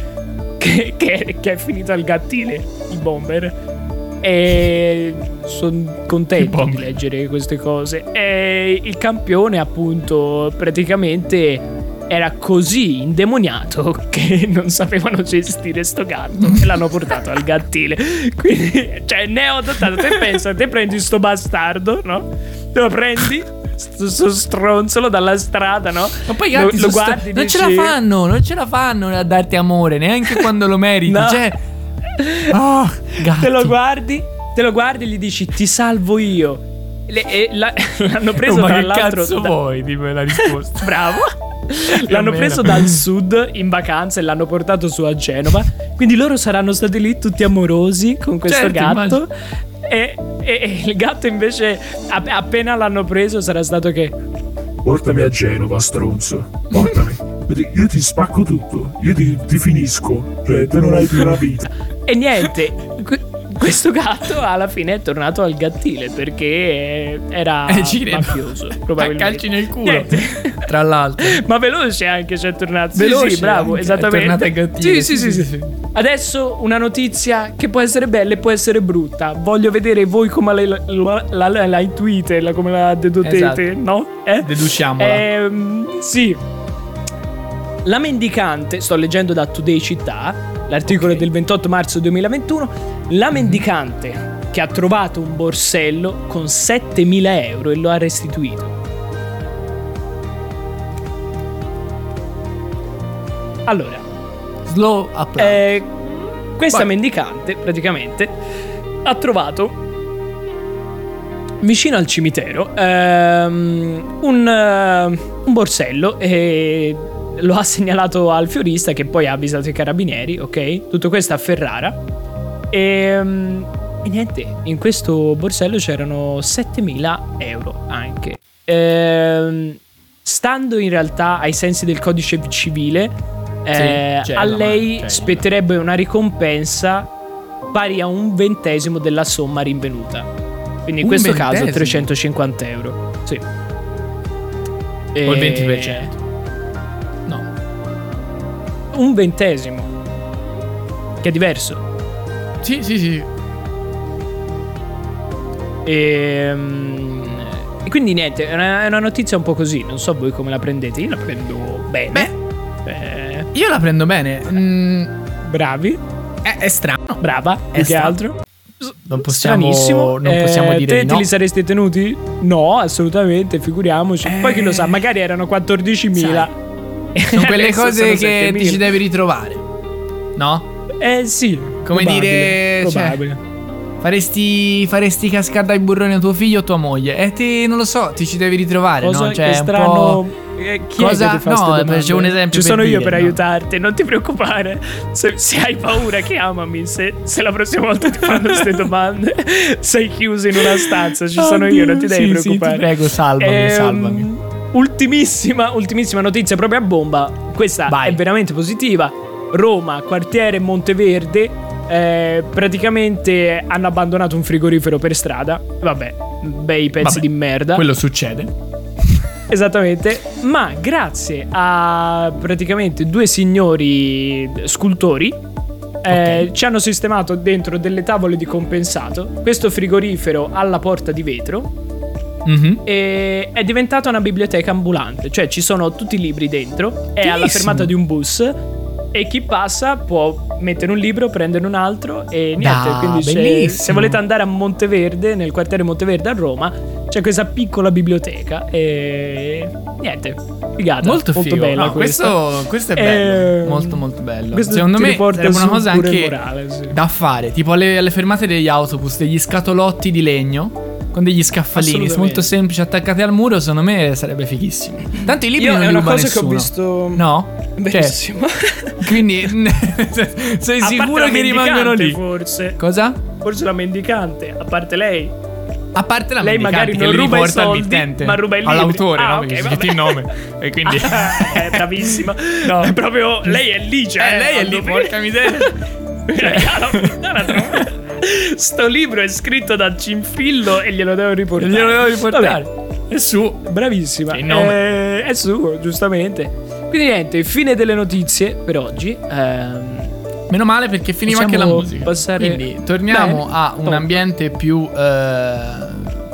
che, che- che è finito al gattile, il bomber. E sono contento di leggere queste cose. E il campione, appunto, praticamente era così indemoniato che non sapevano gestire sto gatto e l'hanno portato al gattile. Quindi, cioè, ne ho adottato. Te pensa, te prendi sto bastardo, no? Te lo prendi, sto, stronzolo dalla strada, no? Ma poi Lo- lo, guardi, non ce la dici- fanno, non ce la fanno a darti amore, neanche quando lo meriti. No. Cioè, oh. Te lo guardi, te lo guardi e gli dici ti salvo io. Le- e la- l'hanno preso Oh, ma tra che l'altro cazzo da- vuoi? Dimmi la risposta. Bravo. L'hanno preso dal sud in vacanza e l'hanno portato su a Genova. Quindi loro saranno stati lì tutti amorosi con questo Certo, gatto. E, e- e il gatto invece, app- appena l'hanno preso, sarà stato che. Portami a Genova, stronzo. Portami. Io ti spacco tutto. Io ti, ti finisco. Cioè, te non hai più una vita. E niente. Que- questo gatto alla fine è tornato al gattile perché era Eh, mafioso. A Probabilmente. calci nel culo. Niente. Tra l'altro. Ma veloce anche c'è tornato. Sì, Veloce sì, bravo, anche, è esattamente. tornato ai gattili, Sì, sì, sì, sì. Adesso una notizia che può essere bella e può essere brutta. Voglio vedere voi come la, la, la, la, la intuite, come la dedutete, Esatto. no? Eh? Deduciamola. Ehm, sì. La mendicante, sto leggendo da Today Città, l'articolo Ok. è del 28 marzo 2021. La mendicante che ha trovato un borsello con 7000 euro e lo ha restituito. Allora, Slow applause. eh, questa Vai. mendicante praticamente ha trovato vicino al cimitero ehm, un, eh, un borsello e lo ha segnalato al fiorista che poi ha avvisato i carabinieri, ok? Tutto questo a Ferrara. E, mm, e niente, in questo borsello c'erano 7000 euro anche. Ehm, stando in realtà ai sensi del codice civile, eh, Sì, a lei c'è spetterebbe una ricompensa pari a un ventesimo della somma rinvenuta. Quindi in Un questo caso ventesimo? 350 euro. Sì. O il E- 20%. No. Un ventesimo. Che è diverso. Sì, sì, sì. E, mm, e quindi niente, è una, è una notizia un po' così. Non so voi come la prendete. Io la prendo bene. Beh, Eh, io la prendo bene. Mm, bravi. è, è strano. Brava. È Più che strano. altro. Non possiamo, Stranissimo. non possiamo Eh, dire te di te no. li saresti tenuti? No, assolutamente, figuriamoci. Poi chi lo sa, Eh. magari erano 14.000. Sono quelle cose sono che 7.000. ti ci devi ritrovare. No? Eh sì. Come probabile, dire, cioè, Probabile. Faresti, faresti cascare dai burroni a tuo figlio o tua moglie? E te non lo so, ti ci devi ritrovare, Cosa no? Cioè, che un strano. po'. Eh, chi Cosa- è che ti fa no, c'è un esempio Ci sono io dire, per no? aiutarti, non ti preoccupare. Se, se hai paura, chiamami. Se, se la prossima volta ti fanno queste domande, sei chiuso in una stanza. Ci sono io, non ti devi Sì, sì, preoccupare. ti prego, salvami, Ehm, salvami. Ultimissima, ultimissima notizia proprio a bomba. Questa Vai. è veramente positiva. Roma, quartiere Monteverde. eh, praticamente hanno abbandonato un frigorifero per strada. Vabbè, bei pezzi Vabbè, di merda. Quello succede. Esattamente, ma grazie a praticamente due signori scultori eh, Ok. ci hanno sistemato dentro delle tavole di compensato questo frigorifero alla porta di vetro Mhm. e è diventata una biblioteca ambulante, cioè ci sono tutti i libri dentro, è alla fermata di un bus E chi passa può mettere un libro, prendere un altro e niente. Da, quindi bellissimo. se volete andare a Monteverde, nel quartiere Monteverde a Roma, c'è questa piccola biblioteca e niente. Figata. Molto figo. bella No, questo, questo è bello. Eh, molto, molto bello. Secondo me sarebbe una cosa anche morale, sì. da fare. Tipo alle, alle fermate degli autobus, degli scatolotti di legno. Con degli scaffalini molto semplici attaccati al muro, secondo me sarebbe fighissimo. Tanto i libri Io non è una cosa nessuno. che ho visto. No? Benissimo. Cioè, quindi sei sicuro che rimangono lì? Forse. Cosa? Forse la mendicante, a parte lei. A parte la Lei magari che non ruba i soldi, mittente, ma ruba i libri. all'autore, Ah, no? ok, Perché il nome. E quindi è bravissima. No. È proprio. Lei è lì, cioè. Eh, lei è lì, porca miseria. Sto libro è scritto da Cinfillo e glielo devo riportare. Glielo devo riportare. Vabbè, è su, bravissima. Che nome. Eh, è suo, giustamente. Quindi niente, fine delle notizie per oggi. Ehm, Meno male perché finiva anche la musica. passare- Quindi torniamo Bene. a un Top. ambiente più, eh,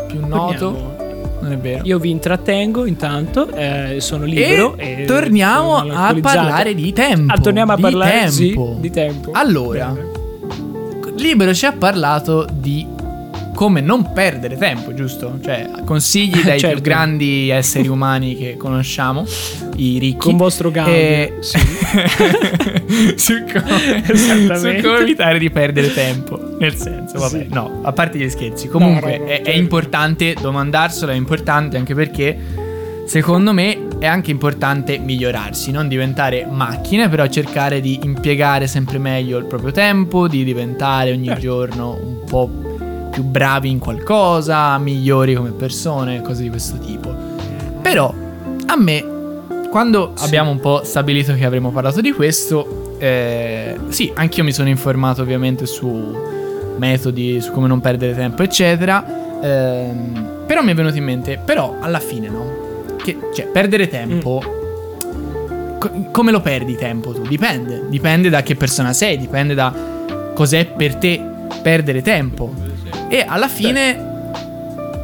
più noto. torniamo. Non è vero. Io vi intrattengo intanto, eh, sono libero. e E, torniamo a parlare di tempo. Ah, torniamo a di parlare sì, tempo. di tempo. Allora, Bene. Libero ci ha parlato di come non perdere tempo, giusto? Cioè, consigli dai Certo. più grandi esseri umani che conosciamo, i ricchi. Con vostro gaudio, E- sì. su, come, su come evitare di perdere tempo. Nel senso, vabbè, Sì. no, a parte gli scherzi. Comunque, No, no, no, è, è certo. importante domandarselo, è importante anche perché secondo me è anche importante migliorarsi, non diventare macchine, però cercare di impiegare sempre meglio il proprio tempo, di diventare ogni Certo. giorno un po' più bravi in qualcosa, migliori come persone, cose di questo tipo. Però a me, quando abbiamo un po' stabilito che avremmo parlato di questo, eh, sì, anch'io mi sono informato ovviamente su metodi, su come non perdere tempo, eccetera. Ehm, però mi è venuto in mente, però alla fine no, che cioè perdere tempo... co- Come lo perdi tempo tu? Dipende, dipende da che persona sei, dipende da cos'è per te perdere tempo. E alla fine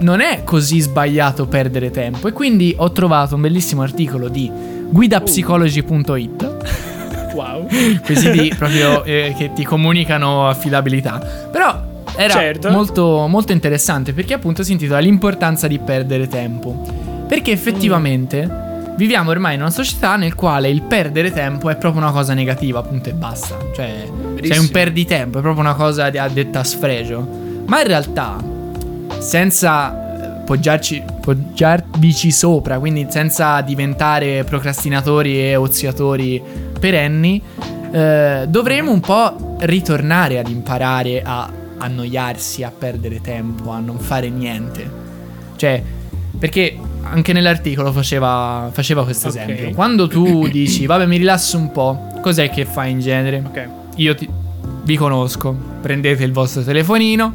non è così sbagliato perdere tempo. E quindi ho trovato un bellissimo articolo di guidapsicology.it. Wow. Questi di proprio eh, che ti comunicano affidabilità. Però era Certo. molto, molto interessante perché appunto si intitola L'importanza di perdere tempo. Perché effettivamente viviamo ormai in una società nel quale il perdere tempo è proprio una cosa negativa, appunto e basta. Cioè, sei un Verissimo. perditempo, è proprio una cosa a detta sfregio. Ma in realtà, senza eh, poggiarci, poggiarvici sopra, quindi senza diventare procrastinatori e oziatori perenni, eh, dovremo un po' ritornare ad imparare a annoiarsi, a perdere tempo, a non fare niente. Cioè, perché anche nell'articolo faceva, faceva questo Ok. esempio. Quando tu dici, vabbè, mi rilasso un po', cos'è che fai in genere? Ok. Io ti- vi conosco, prendete il vostro telefonino,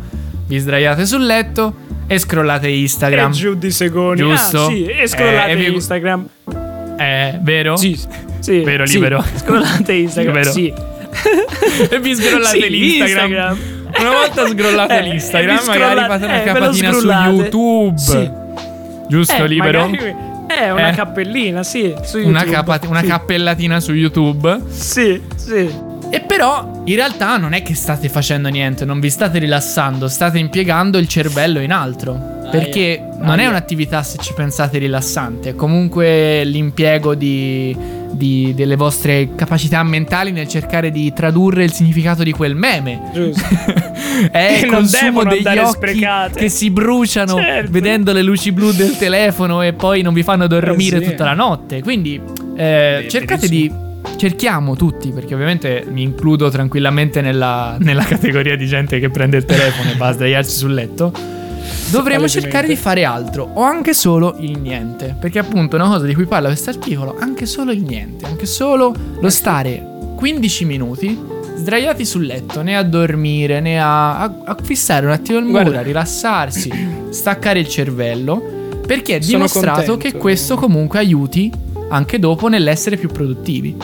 vi sdraiate sul letto e scrollate Instagram. E giù di secondi. Giusto? Ah, sì, e scrollate Eh, e vi- Instagram. Eh, vero? Sì, sì. Vero, sì. libero. Scrollate Instagram. Vero. Sì. e vi scrollate Sì, l'Instagram. Instagram. Una volta scrollate Eh, l'Instagram, e vi magari scrollate- fate una eh, capatina su scrollate. YouTube. Sì. Giusto, Eh, libero? magari- Eh, una Eh. cappellina, sì. Una, capa- una cappellatina su YouTube. Sì, sì. E però in realtà non è che state facendo niente, non vi state rilassando, state impiegando il cervello in altro. Perché non è un'attività, se ci pensate, rilassante, è comunque l'impiego di, di- delle vostre capacità mentali nel cercare di tradurre il significato di quel meme. Giusto. È Che il consumo degli occhi sprecate. che si bruciano Certo. vedendo le luci blu del telefono e poi non vi fanno dormire Eh sì. tutta la notte. Quindi eh, Beh, cercate di cerchiamo tutti, perché ovviamente mi includo tranquillamente nella, nella categoria di gente che prende il telefono e va a sdraiarsi sul letto. Dovremmo cercare di fare altro, o anche solo il niente. Perché appunto una cosa di cui parla questo articolo, anche solo il niente, anche solo lo stare 15 minuti sdraiati sul letto, né a dormire, né a, a- a fissare un attimo il muro, Guarda. a rilassarsi, staccare il cervello. Perché è Sono dimostrato contento. che questo comunque aiuti anche dopo nell'essere più produttivi.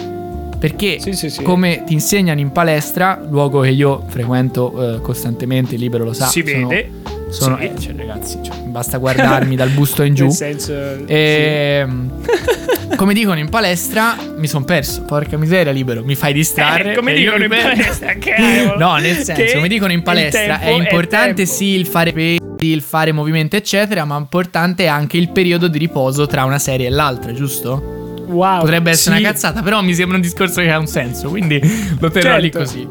Perché Sì, sì, sì. come ti insegnano in palestra, luogo che io frequento eh, costantemente, libero lo sa, Si sono vede. Sono, Sì. eh, cioè, ragazzi, cioè, basta guardarmi dal busto in giù. Nel senso... Ehm, Come dicono in palestra, mi son perso. Porca miseria, libero, mi fai distrarre. Eh, come e dicono in palestra, che- No, nel senso, come dicono in palestra, è importante tempo. sì il fare pesi, il fare movimento, eccetera, ma importante è anche il periodo di riposo tra una serie e l'altra, giusto? Wow, Potrebbe essere sì. una cazzata, però mi sembra un discorso che ha un senso, quindi lo terrò lì Certo. così.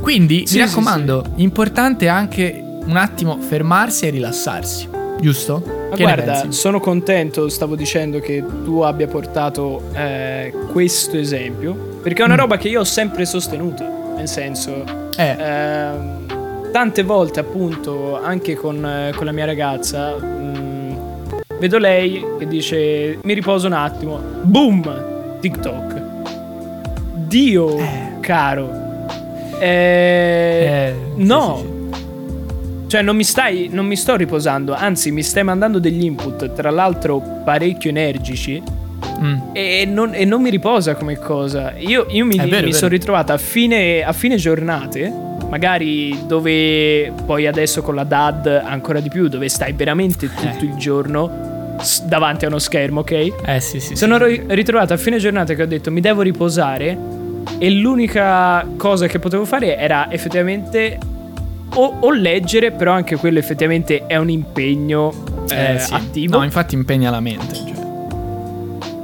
Quindi, Sì, mi sì, raccomando, importante anche un attimo fermarsi e rilassarsi, giusto? Ma Che guarda, sono contento, stavo dicendo che tu abbia portato eh, questo esempio, perché è una Mm. roba che io ho sempre sostenuto, nel senso, Eh, ehm, tante volte appunto, anche con, eh, con la mia ragazza, mm, vedo lei che dice mi riposo un attimo, boom, TikTok. Dio Eh. caro. Eh, eh, sì, no. sì, sì. Cioè, non mi stai. Non mi sto riposando. Anzi, mi stai mandando degli input, tra l'altro, parecchio energici. Mm. E non, e non mi riposa come cosa. Io, io mi, vero, mi sono ritrovata a fine, a fine giornate. Magari dove poi adesso con la DAD ancora di più, dove stai veramente tutto Eh. il giorno davanti a uno schermo, ok? Eh sì, sì. Sono sì. ri- ritrovato a fine giornata che ho detto mi devo riposare e l'unica cosa che potevo fare era effettivamente o, o leggere, però anche quello effettivamente è un impegno eh, Eh, sì. attivo, No, infatti impegna la mente. cioè.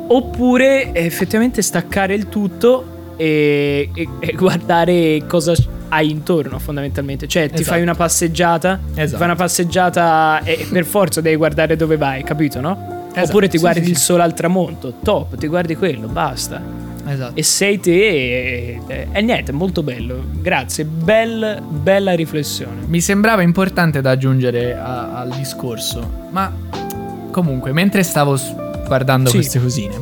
oppure effettivamente staccare il tutto e, e- e guardare cosa hai intorno fondamentalmente. Cioè ti Esatto. fai una passeggiata, ti Esatto. fai una passeggiata e per forza devi guardare dove vai, capito no? Esatto, Oppure ti sì, guardi sì, il sole al tramonto, top, ti guardi quello, basta. Esatto. E sei te e, e- e niente, molto bello. Grazie, bel- bella riflessione. Mi sembrava importante da aggiungere a- al discorso, ma comunque, mentre stavo guardando Sì. queste cosine,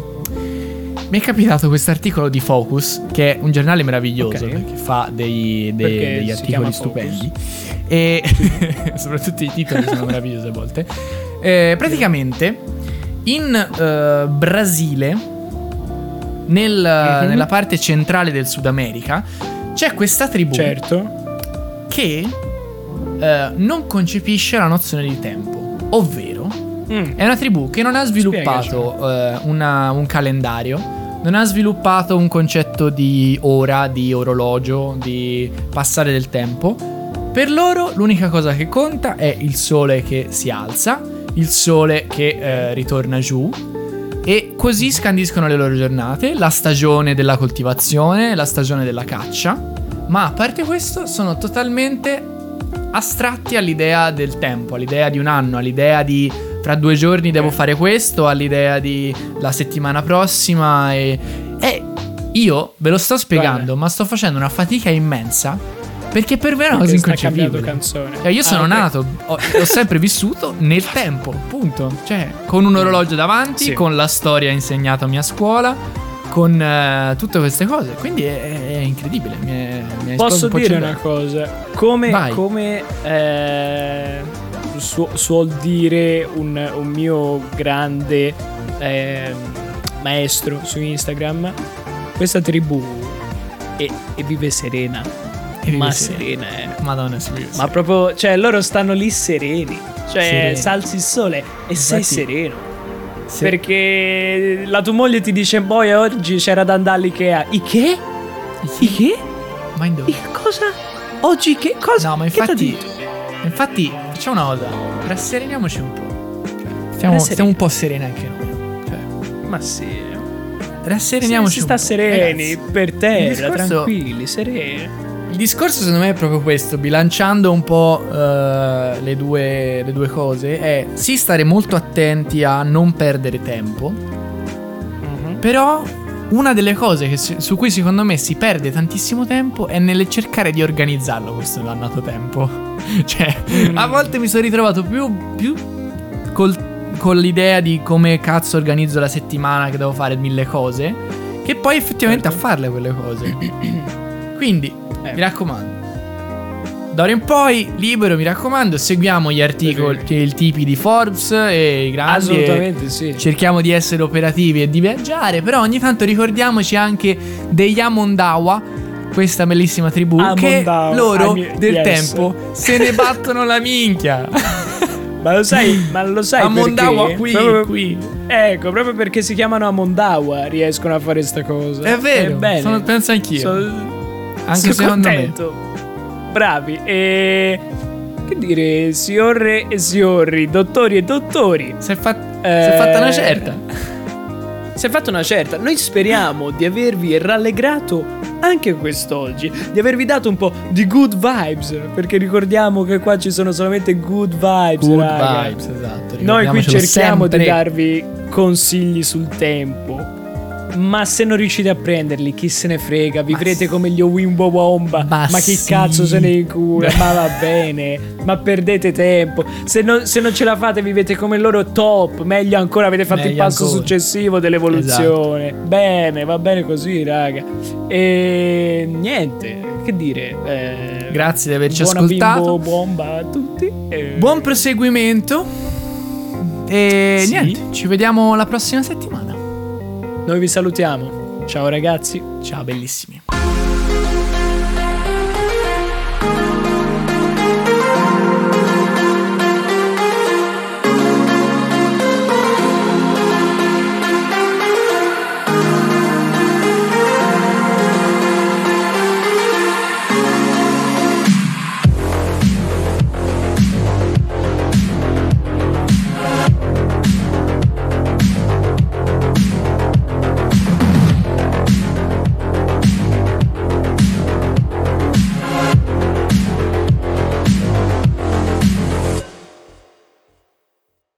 mi è capitato questo articolo di Focus, che è un giornale meraviglioso Ok. perché fa dei- dei- degli articoli stupendi. E soprattutto i titoli sono meravigliosi a volte. Eh, praticamente, in eh, Brasile, nel- Mhm. nella parte centrale del Sud America, c'è questa tribù Certo. che eh, non concepisce la nozione di tempo, ovvero Mm, è una tribù che non ha sviluppato eh, una- un calendario, non ha sviluppato un concetto di ora, di orologio, di passare del tempo. Per loro l'unica cosa che conta è il sole che si alza, il sole che eh, ritorna giù e così scandiscono le loro giornate, la stagione della coltivazione, la stagione della caccia, ma a parte questo sono totalmente astratti all'idea del tempo, all'idea di un anno, all'idea di fra due giorni devo fare questo, all'idea di la settimana prossima e, e io ve lo sto spiegando, Guarda. ma sto facendo una fatica immensa perché per me è una cosa inconcepibile. canzone. Cioè, io sono Ah, nato, ho, ho sempre vissuto nel tempo, punto. Cioè, con un orologio davanti, Sì. con la storia insegnata a scuola, con eh, tutte queste cose. Quindi è, è incredibile. Mi è, mi Posso un dire una cosa? Come, come eh, su- suol dire un, un mio grande eh, maestro su Instagram, questa tribù è, è vive serena. E vive ma serena. serena, eh. Madonna, si vive Ma proprio, cioè, loro stanno lì sereni. Cioè, Sereni. salzi il sole e sei Infatti- sereno. Sì. Perché la tua moglie ti dice, boh, oggi c'era da andare all'Ikea. Ikea? Ikea? Ma in dove? Cosa? Oggi che cosa? No, ma infatti, infatti, facciamo una cosa. Rassereniamoci un po'. Cioè, stiamo, un po' sereni anche noi. Cioè, Ma sì. rassereniamoci si un sta sereni Ragazzi, per terra, discorso- tranquilli, sereni. Il discorso secondo me è proprio questo, bilanciando un po' eh, le, due, le due cose, è sì stare molto attenti a non perdere tempo, però una delle cose che su cui secondo me si perde tantissimo tempo è nel cercare di organizzarlo questo dannato tempo. cioè, Mm. a volte mi sono ritrovato più, più col- con l'idea di come cazzo organizzo la settimana che devo fare mille cose, che poi effettivamente Certo. a farle quelle cose. Quindi, Eh. mi raccomando. D'ora in poi, libero, mi raccomando, seguiamo gli articoli, i tipi di Forbes e i grandi. Assolutamente sì. Cerchiamo di essere operativi e di viaggiare, però ogni tanto ricordiamoci anche degli Amondawa, questa bellissima tribù, che Amondawa, loro mean, del yes. tempo se ne battono la minchia. Ma lo sai, ma lo sai Amondawa perché? qui, Proprio- qui. Ecco, proprio perché si chiamano Amondawa riescono a fare sta cosa. È vero, bene. sono- penso anch'io. Sono- Anche sono secondo me. Bravi. E che dire, signore e signori, dottori e dottori. Si è, fat- si Eh, è fatta una certa. Si è fatta una certa. Noi speriamo di avervi rallegrato anche quest'oggi, di avervi dato un po' di good vibes, perché ricordiamo che qua ci sono solamente good vibes, Good raga. vibes, esatto. Noi qui cerchiamo di sempre. darvi consigli sul tempo. Ma se non riuscite a prenderli, chi se ne frega? Vivrete come gli Wimbo Womba. Ma Ma, chi sì. cazzo se ne incura? ma va bene. Ma perdete tempo. Se non, se non ce la fate, vivete come loro top. Meglio ancora, avete fatto il Meglio passo ancora. Esatto. successivo dell'evoluzione. Bene, va bene così, raga. E niente, che dire. eh, Grazie di averci buona ascoltato. Bimbo Bomba a tutti. e- Buon proseguimento. E Sì. niente, ci vediamo la prossima settimana. Noi vi salutiamo. Ciao ragazzi. Ciao bellissimi.